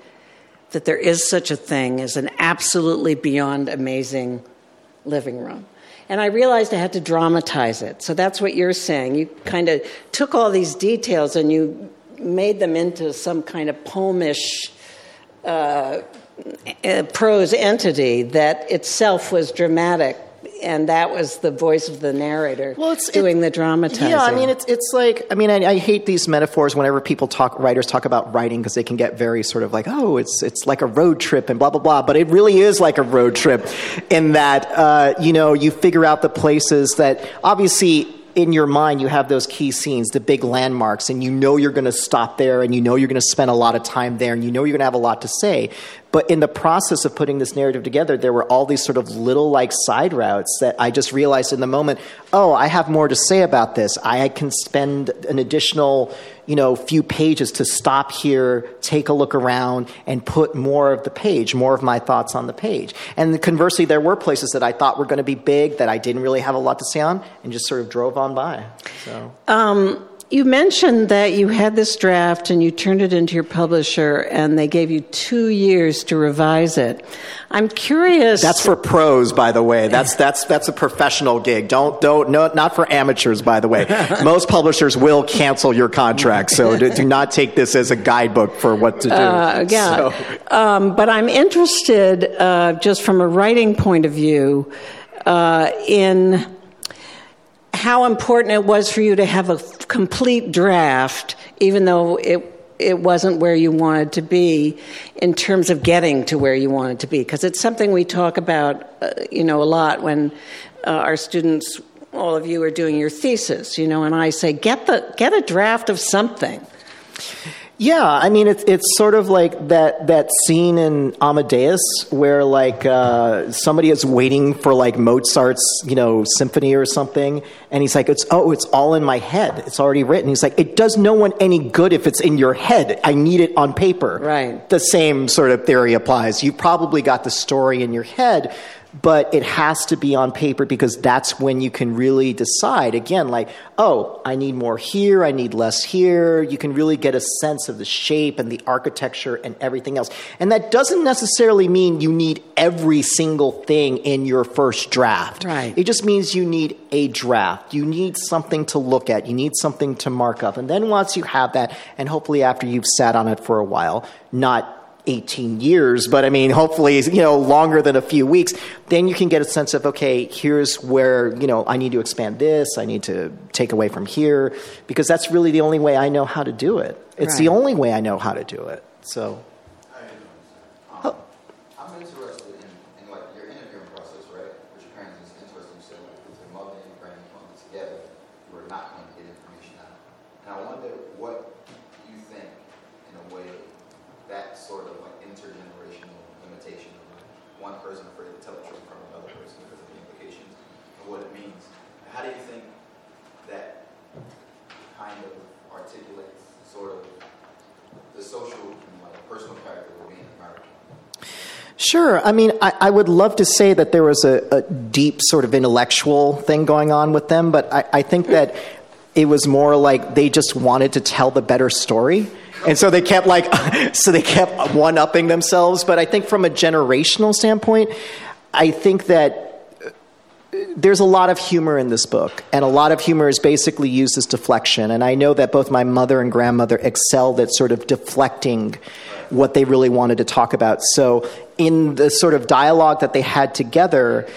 that there is such a thing as an absolutely beyond amazing living room? And I realized I had to dramatize it. So that's what you're saying. You kind of took all these details and you made them into some kind of poemish uh, uh, prose entity that itself was dramatic. And that was the voice of the narrator Well, it's- doing it- the dramatizing. Yeah, I mean, it's it's like I mean, I, I hate these metaphors whenever people talk, writers talk about writing because they can get very sort of like, oh, it's it's like a road trip and blah blah blah. But it really is like a road trip, in that uh, you know you figure out the places that obviously in your mind you have those key scenes, the big landmarks, and you know you're going to stop there, and you know you're going to spend a lot of time there, and you know you're going to have a lot to say. But in the process of putting this narrative together, there were all these sort of little like side routes that I just realized in the moment, oh, I have more to say about this. I can spend an additional, you know, few pages to stop here, take a look around, and put more of the page, more of my thoughts on the page. And conversely, there were places that I thought were going to be big that I didn't really have a lot to say on and just sort of drove on by. So. Um, you mentioned that you had this draft and you turned it into your publisher, and they gave you two years to revise it. I'm curious. That's for pros, by the way. That's that's that's a professional gig. Don't don't no, not for amateurs, by the way. Most publishers will cancel your contract, so do, do not take this as a guidebook for what to do. Uh, yeah. So- Um, but I'm interested, uh, just from a writing point of view, uh, in how important it was for you to have a complete draft, even though it it wasn't where you wanted to be in terms of getting to where you wanted to be. Because it's something we talk about uh, you know a lot when uh, our students all of you are doing your thesis you know and I say get the get a draft of something Yeah, I mean it's it's sort of like that that scene in Amadeus where like uh, somebody is waiting for like Mozart's you know symphony or something, and he's like, "It's oh, it's all in my head. It's already written." He's like, "It does no one any good if it's in your head. I need it on paper." Right. The same sort of theory applies. You probably got the story in your head, but it has to be on paper because that's when you can really decide again like oh i need more here i need less here. You can really get a sense of the shape and the architecture and everything else. And that doesn't necessarily mean you need every single thing in your first draft. Right. it just means you need a draft. You need something to look at. You need something to mark up. And then once you have that and hopefully after you've sat on it for a while not 18 years, but I mean, hopefully, you know, longer than a few weeks, then you can get a sense of, okay, here's where, you know, I need to expand this, I need to take away from here, because that's really the only way I know how to do it. It's the only way I know how to do it. So, Um, I'm interested in, in like your interviewing process, right? Which apparently is interesting. You said with your mother and your granny coming together, you were not going to get information out. And I wonder what you think, in a way, that sort of like intergenerational limitation of like one person afraid to tell the truth from another person because of the implications and what it means. How do you think that kind of articulates sort of the social and like personal character of being American? Sure. I mean, I, I would love to say that there was a, a deep sort of intellectual thing going on with them, but I, I think that it was more like they just wanted to tell the better story. And so they kept like, so they kept one upping themselves. But I think from a generational standpoint, I think that uh, there's a lot of humor in this book, and a lot of humor is basically used as deflection. And I know that both my mother and grandmother excelled at sort of deflecting what they really wanted to talk about. So, in the sort of dialogue that they had together,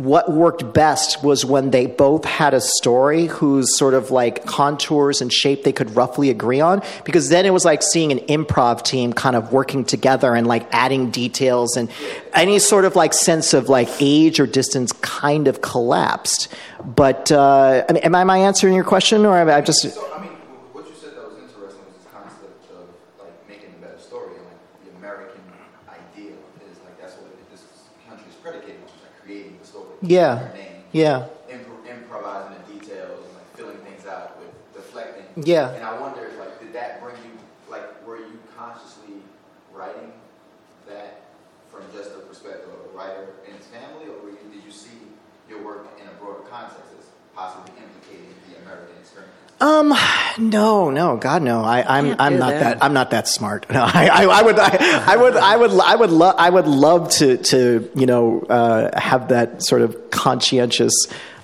what worked best was when they both had a story whose sort of like contours and shape they could roughly agree on because then it was like seeing an improv team kind of working together and like adding details and any sort of like sense of like age or distance kind of collapsed. But uh, am I, am I answering your question or am I just So, I mean, what you said that was interesting was this concept of like making a better story and like the American ideal is like that's what this country is predicated on, like creating the story. Yeah. Yeah impro- improvising the details and like filling things out with deflecting. Yeah. And I wonder, like, did that bring you, like, were you consciously writing that from just the perspective of a writer and his family, or were you, did you see your work in a broader context as possibly implicating the American experience? Um, no, no, God, no. I, I'm, I'm not that. that. I'm not that smart. No, I, I, I would, I, I would, I would, I would love, I would love to, to, you know, uh, have that sort of conscientious,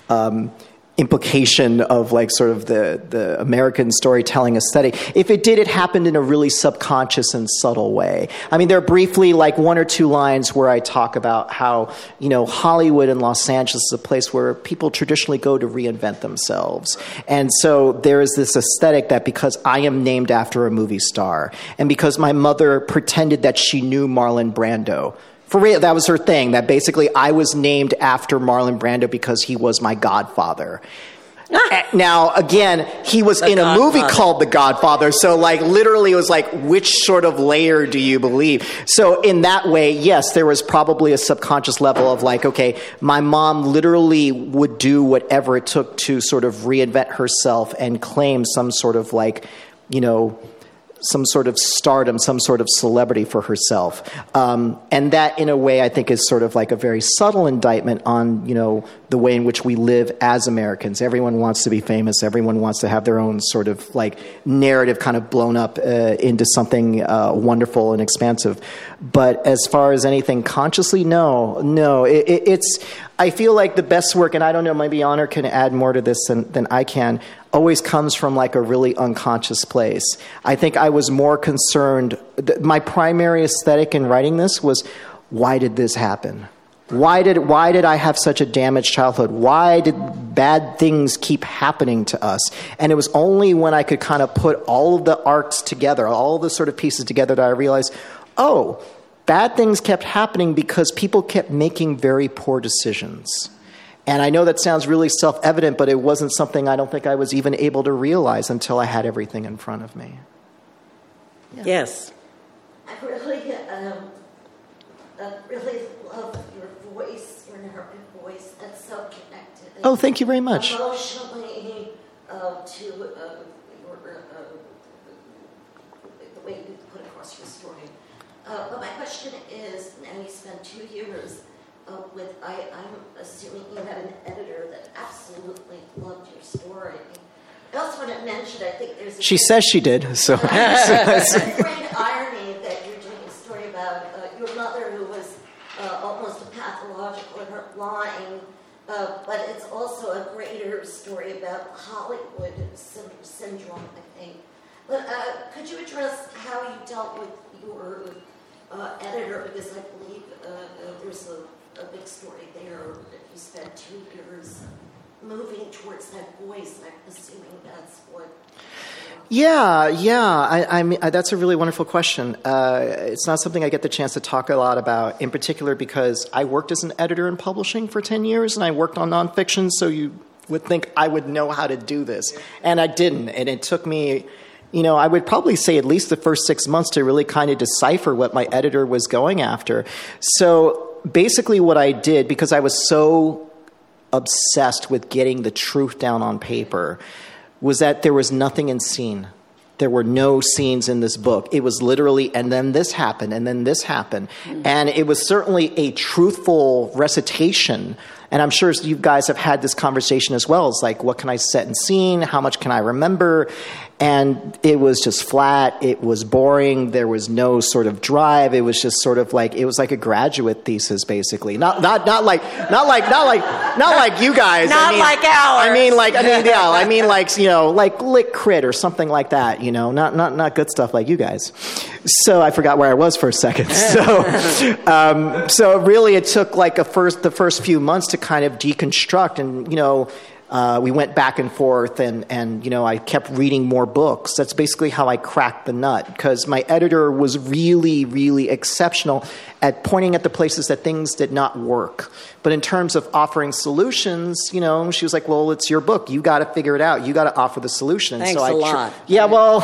um, implication of like sort of the, the American storytelling aesthetic. If it did, it happened in a really subconscious and subtle way. I mean, there are briefly like one or two lines where I talk about how, you know, Hollywood and Los Angeles is a place where people traditionally go to reinvent themselves. And so there is this aesthetic that because I am named after a movie star and because my mother pretended that she knew Marlon Brando, for real, that was her thing. That basically I was named after Marlon Brando because he was my godfather. Eh, now, again, he was The in a movie called The Godfather, so like literally it was like, which sort of layer do you believe? So in that way, yes, there was probably a subconscious level of like, okay, my mom literally would do whatever it took to sort of reinvent herself and claim some sort of like, you know, some sort of stardom, some sort of celebrity for herself. Um, and that, in a way, I think is sort of like a very subtle indictment on, you know, the way in which we live as Americans. Everyone wants to be famous. Everyone wants to have their own sort of like narrative kind of blown up uh, into something uh, wonderful and expansive. But as far as anything consciously, no, no. It, it, it's, I feel like the best work, and I don't know, maybe Honor can add more to this than, than I can, always comes from like a really unconscious place. I think I was more concerned, th- my primary aesthetic in writing this was why did this happen? Why did, why did I have such a damaged childhood? Why did bad things keep happening to us? And it was only when I could kind of put all of the arcs together, all the sort of pieces together, that I realized, oh, bad things kept happening because people kept making very poor decisions. And I know that sounds really self evident, but it wasn't something I don't think I was even able to realize until I had everything in front of me. Yes. I really, um, uh, really love your voice, your narrative voice. That's so connected. Oh, thank you very much. Emotionally, uh, to uh, your, uh, the way you put across your story. Uh, but my question is, now you spent two years uh, with, I, I'm assuming you had an editor that absolutely loved your story. I also want to mention, I think there's a She says she did, so. it's a great irony that you're doing a story about uh, your mother who was uh, almost a pathological in her lying, uh, but it's also a greater story about Hollywood syn- syndrome, I think. But uh, could you address how you dealt with your uh, editor? Because I believe there's a, a big story there that you spent two years moving towards that voice. I'm assuming that's what. Yeah, yeah. I, I mean, uh, that's a really wonderful question. Uh, it's not something I get the chance to talk a lot about, in particular because I worked as an editor in publishing for 10 years and I worked on nonfiction, so you would think I would know how to do this. And I didn't. And it took me, you know, I would probably say at least the first six months to really kind of decipher what my editor was going after. So basically, what I did, because I was so obsessed with getting the truth down on paper was that there was nothing in scene. There were no scenes in this book. It was literally, and then this happened, and then this happened. And it was certainly a truthful recitation. And I'm sure you guys have had this conversation as well. It's like, what can I set in scene? How much can I remember? And it was just flat. It was boring. There was no sort of drive. It was just sort of like it was like a graduate thesis, basically. Not not not like not like not like not like you guys. Not I mean, like ours. I mean, like I mean, yeah. I mean, like you know, like lit crit or something like that. You know, not not not good stuff like you guys. So I forgot where I was for a second. So um, so really, it took like a first the first few months to kind of deconstruct, and you know. Uh, we went back and forth, and, and you know I kept reading more books. That's basically how I cracked the nut because my editor was really, really exceptional at pointing at the places that things did not work. But in terms of offering solutions, you know, she was like, "Well, it's your book. You got to figure it out. You got to offer the solution." Thanks so I a lot. yeah, well,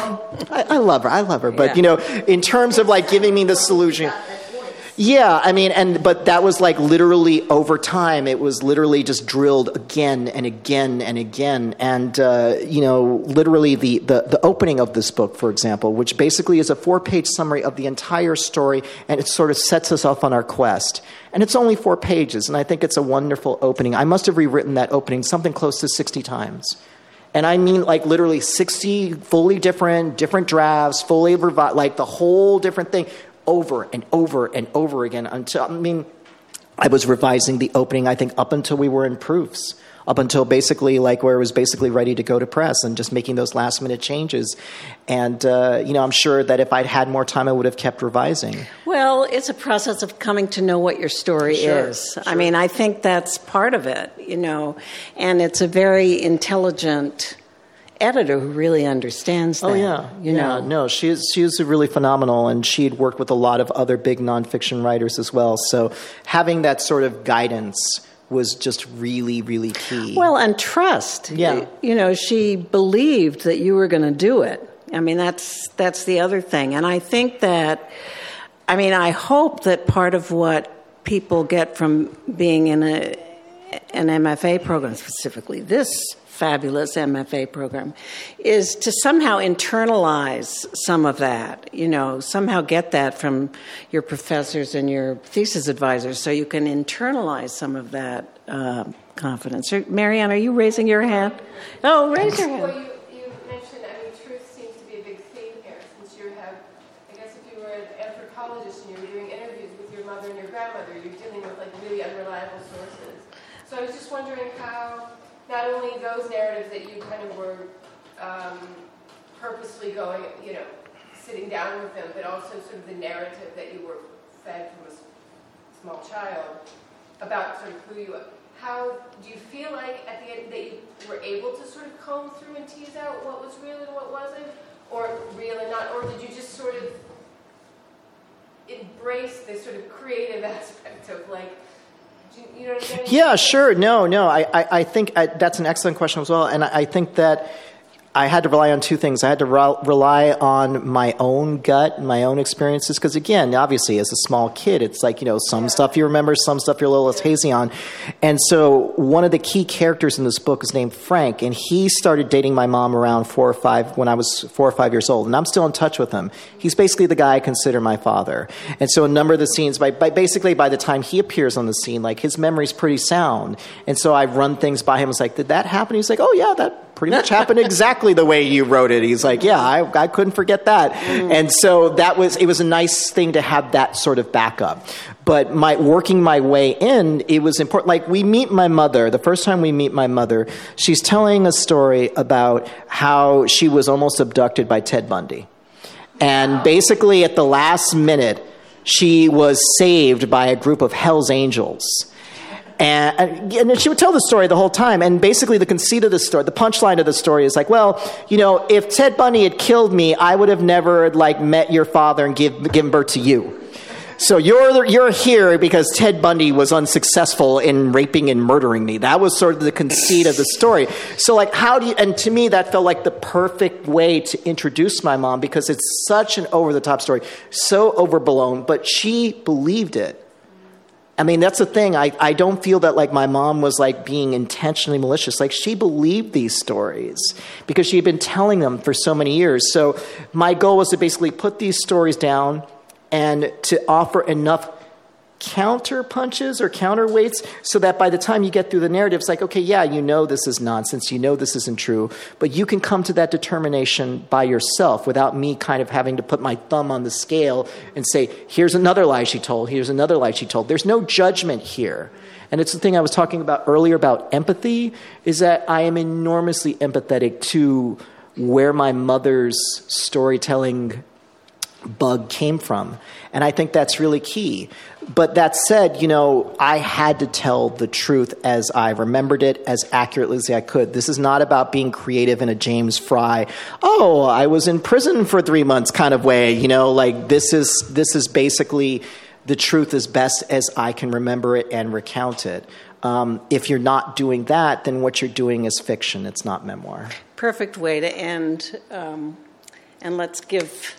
I, I love her. I love her. But Yeah. you know, in terms of like giving me the solution. Yeah, I mean, and but that was like literally over time. It was literally just drilled again and again and again, and uh, you know, literally the, the the opening of this book, for example, which basically is a four page summary of the entire story, and it sort of sets us off on our quest. And it's only four pages, and I think it's a wonderful opening. I must have rewritten that opening something close to sixty times. And I mean, like literally 60 fully different, different drafts, fully revised, like the whole different thing over and over and over again until, I mean, I was revising the opening, I think, up until we were in proofs, up until basically like where it was basically ready to go to press and just making those last minute changes. And, uh, you know, I'm sure that if I'd had more time, I would have kept revising. Well, it's a process of coming to know what your story Sure, is. I mean, I think that's part of it, you know, and it's a very intelligent editor who really understands oh, that. Oh yeah, you yeah. know. No, she is she is really phenomenal, and she had worked with a lot of other big nonfiction writers as well. So having that sort of guidance was just really, really key. Well, and trust. Yeah. You know, she believed that you were going to do it. I mean, that's that's the other thing. And I think that I mean, I hope that part of what people get from being in a an MFA program specifically this fabulous MFA program is to somehow internalize some of that, you know, somehow get that from your professors and your thesis advisors so you can internalize some of that uh, confidence. Marianne, are you raising your hand? Oh, raise your hand. you, you mentioned, I mean, truth seems to be a big theme here, since you have, I guess if you were an anthropologist and you were doing interviews with your mother and your grandmother, you're dealing with like really unreliable sources. So I was just wondering how, not only those narratives that you kind of were um, purposely going, you know, sitting down with them, but also sort of the narrative that you were fed from a small child about sort of who you are. How do you feel like at the end that you were able to sort of comb through and tease out what was real and what wasn't, or real and not, or did you just sort of embrace this sort of creative aspect of like, you, know? Yeah, sure. No, no. I, I, I think I, that's an excellent question as well. And I, I think that I had to rely on two things. I had to re- rely on my own gut, my own experiences. Because again, obviously, as a small kid, it's like, you know, some stuff you remember, some stuff you're a little less hazy on. And so one of the key characters in this book is named Frank, and he started dating my mom around four or five, when I was four or five years old. And I'm still in touch with him. He's basically the guy I consider my father. And so a number of the scenes, by, by basically by the time he appears on the scene, like his memory's pretty sound. And so I run things by him. It's like, did that happen? He's like, oh, yeah, that pretty much happened exactly the way you wrote it. He's like, yeah, I, I couldn't forget that. Mm. And so that was, it was a nice thing to have that sort of backup. But my working my way in, it was important. Like we meet my mother, the first time we meet my mother, she's telling a story about how she was almost abducted by Ted Bundy. And basically at the last minute, she was saved by a group of Hell's Angels. And, uh, and she would tell the story the whole time. And basically, the conceit of the story, the punchline of the story is like, well, you know, if Ted Bundy had killed me, I would have never like met your father and give, given birth to you. So you're you're here because Ted Bundy was unsuccessful in raping and murdering me. That was sort of the conceit of the story. So like, how do you? And to me, that felt like the perfect way to introduce my mom because it's such an over the top story, so overblown, but she believed it. I mean, that's the thing. I, I don't feel that like my mom was like being intentionally malicious. Like she believed these stories because she had been telling them for so many years. So my goal was to basically put these stories down and to offer enough counter punches or counterweights so that by the time you get through the narrative, it's like, okay, yeah, you know this is nonsense, you know this isn't true, but you can come to that determination by yourself without me kind of having to put my thumb on the scale and say, here's another lie she told, here's another lie she told. There's no judgment here. And it's the thing I was talking about earlier about empathy, is that I am enormously empathetic to where my mother's storytelling bug came from. And I think that's really key. But that said, you know, I had to tell the truth as I remembered it as accurately as I could. This is not about being creative in a James Frey, oh, I was in prison for three months kind of way. You know, like this is this is basically the truth as best as I can remember it and recount it. Um, if you're not doing that, then what you're doing is fiction. It's not memoir. Perfect way to end. Um, and let's give.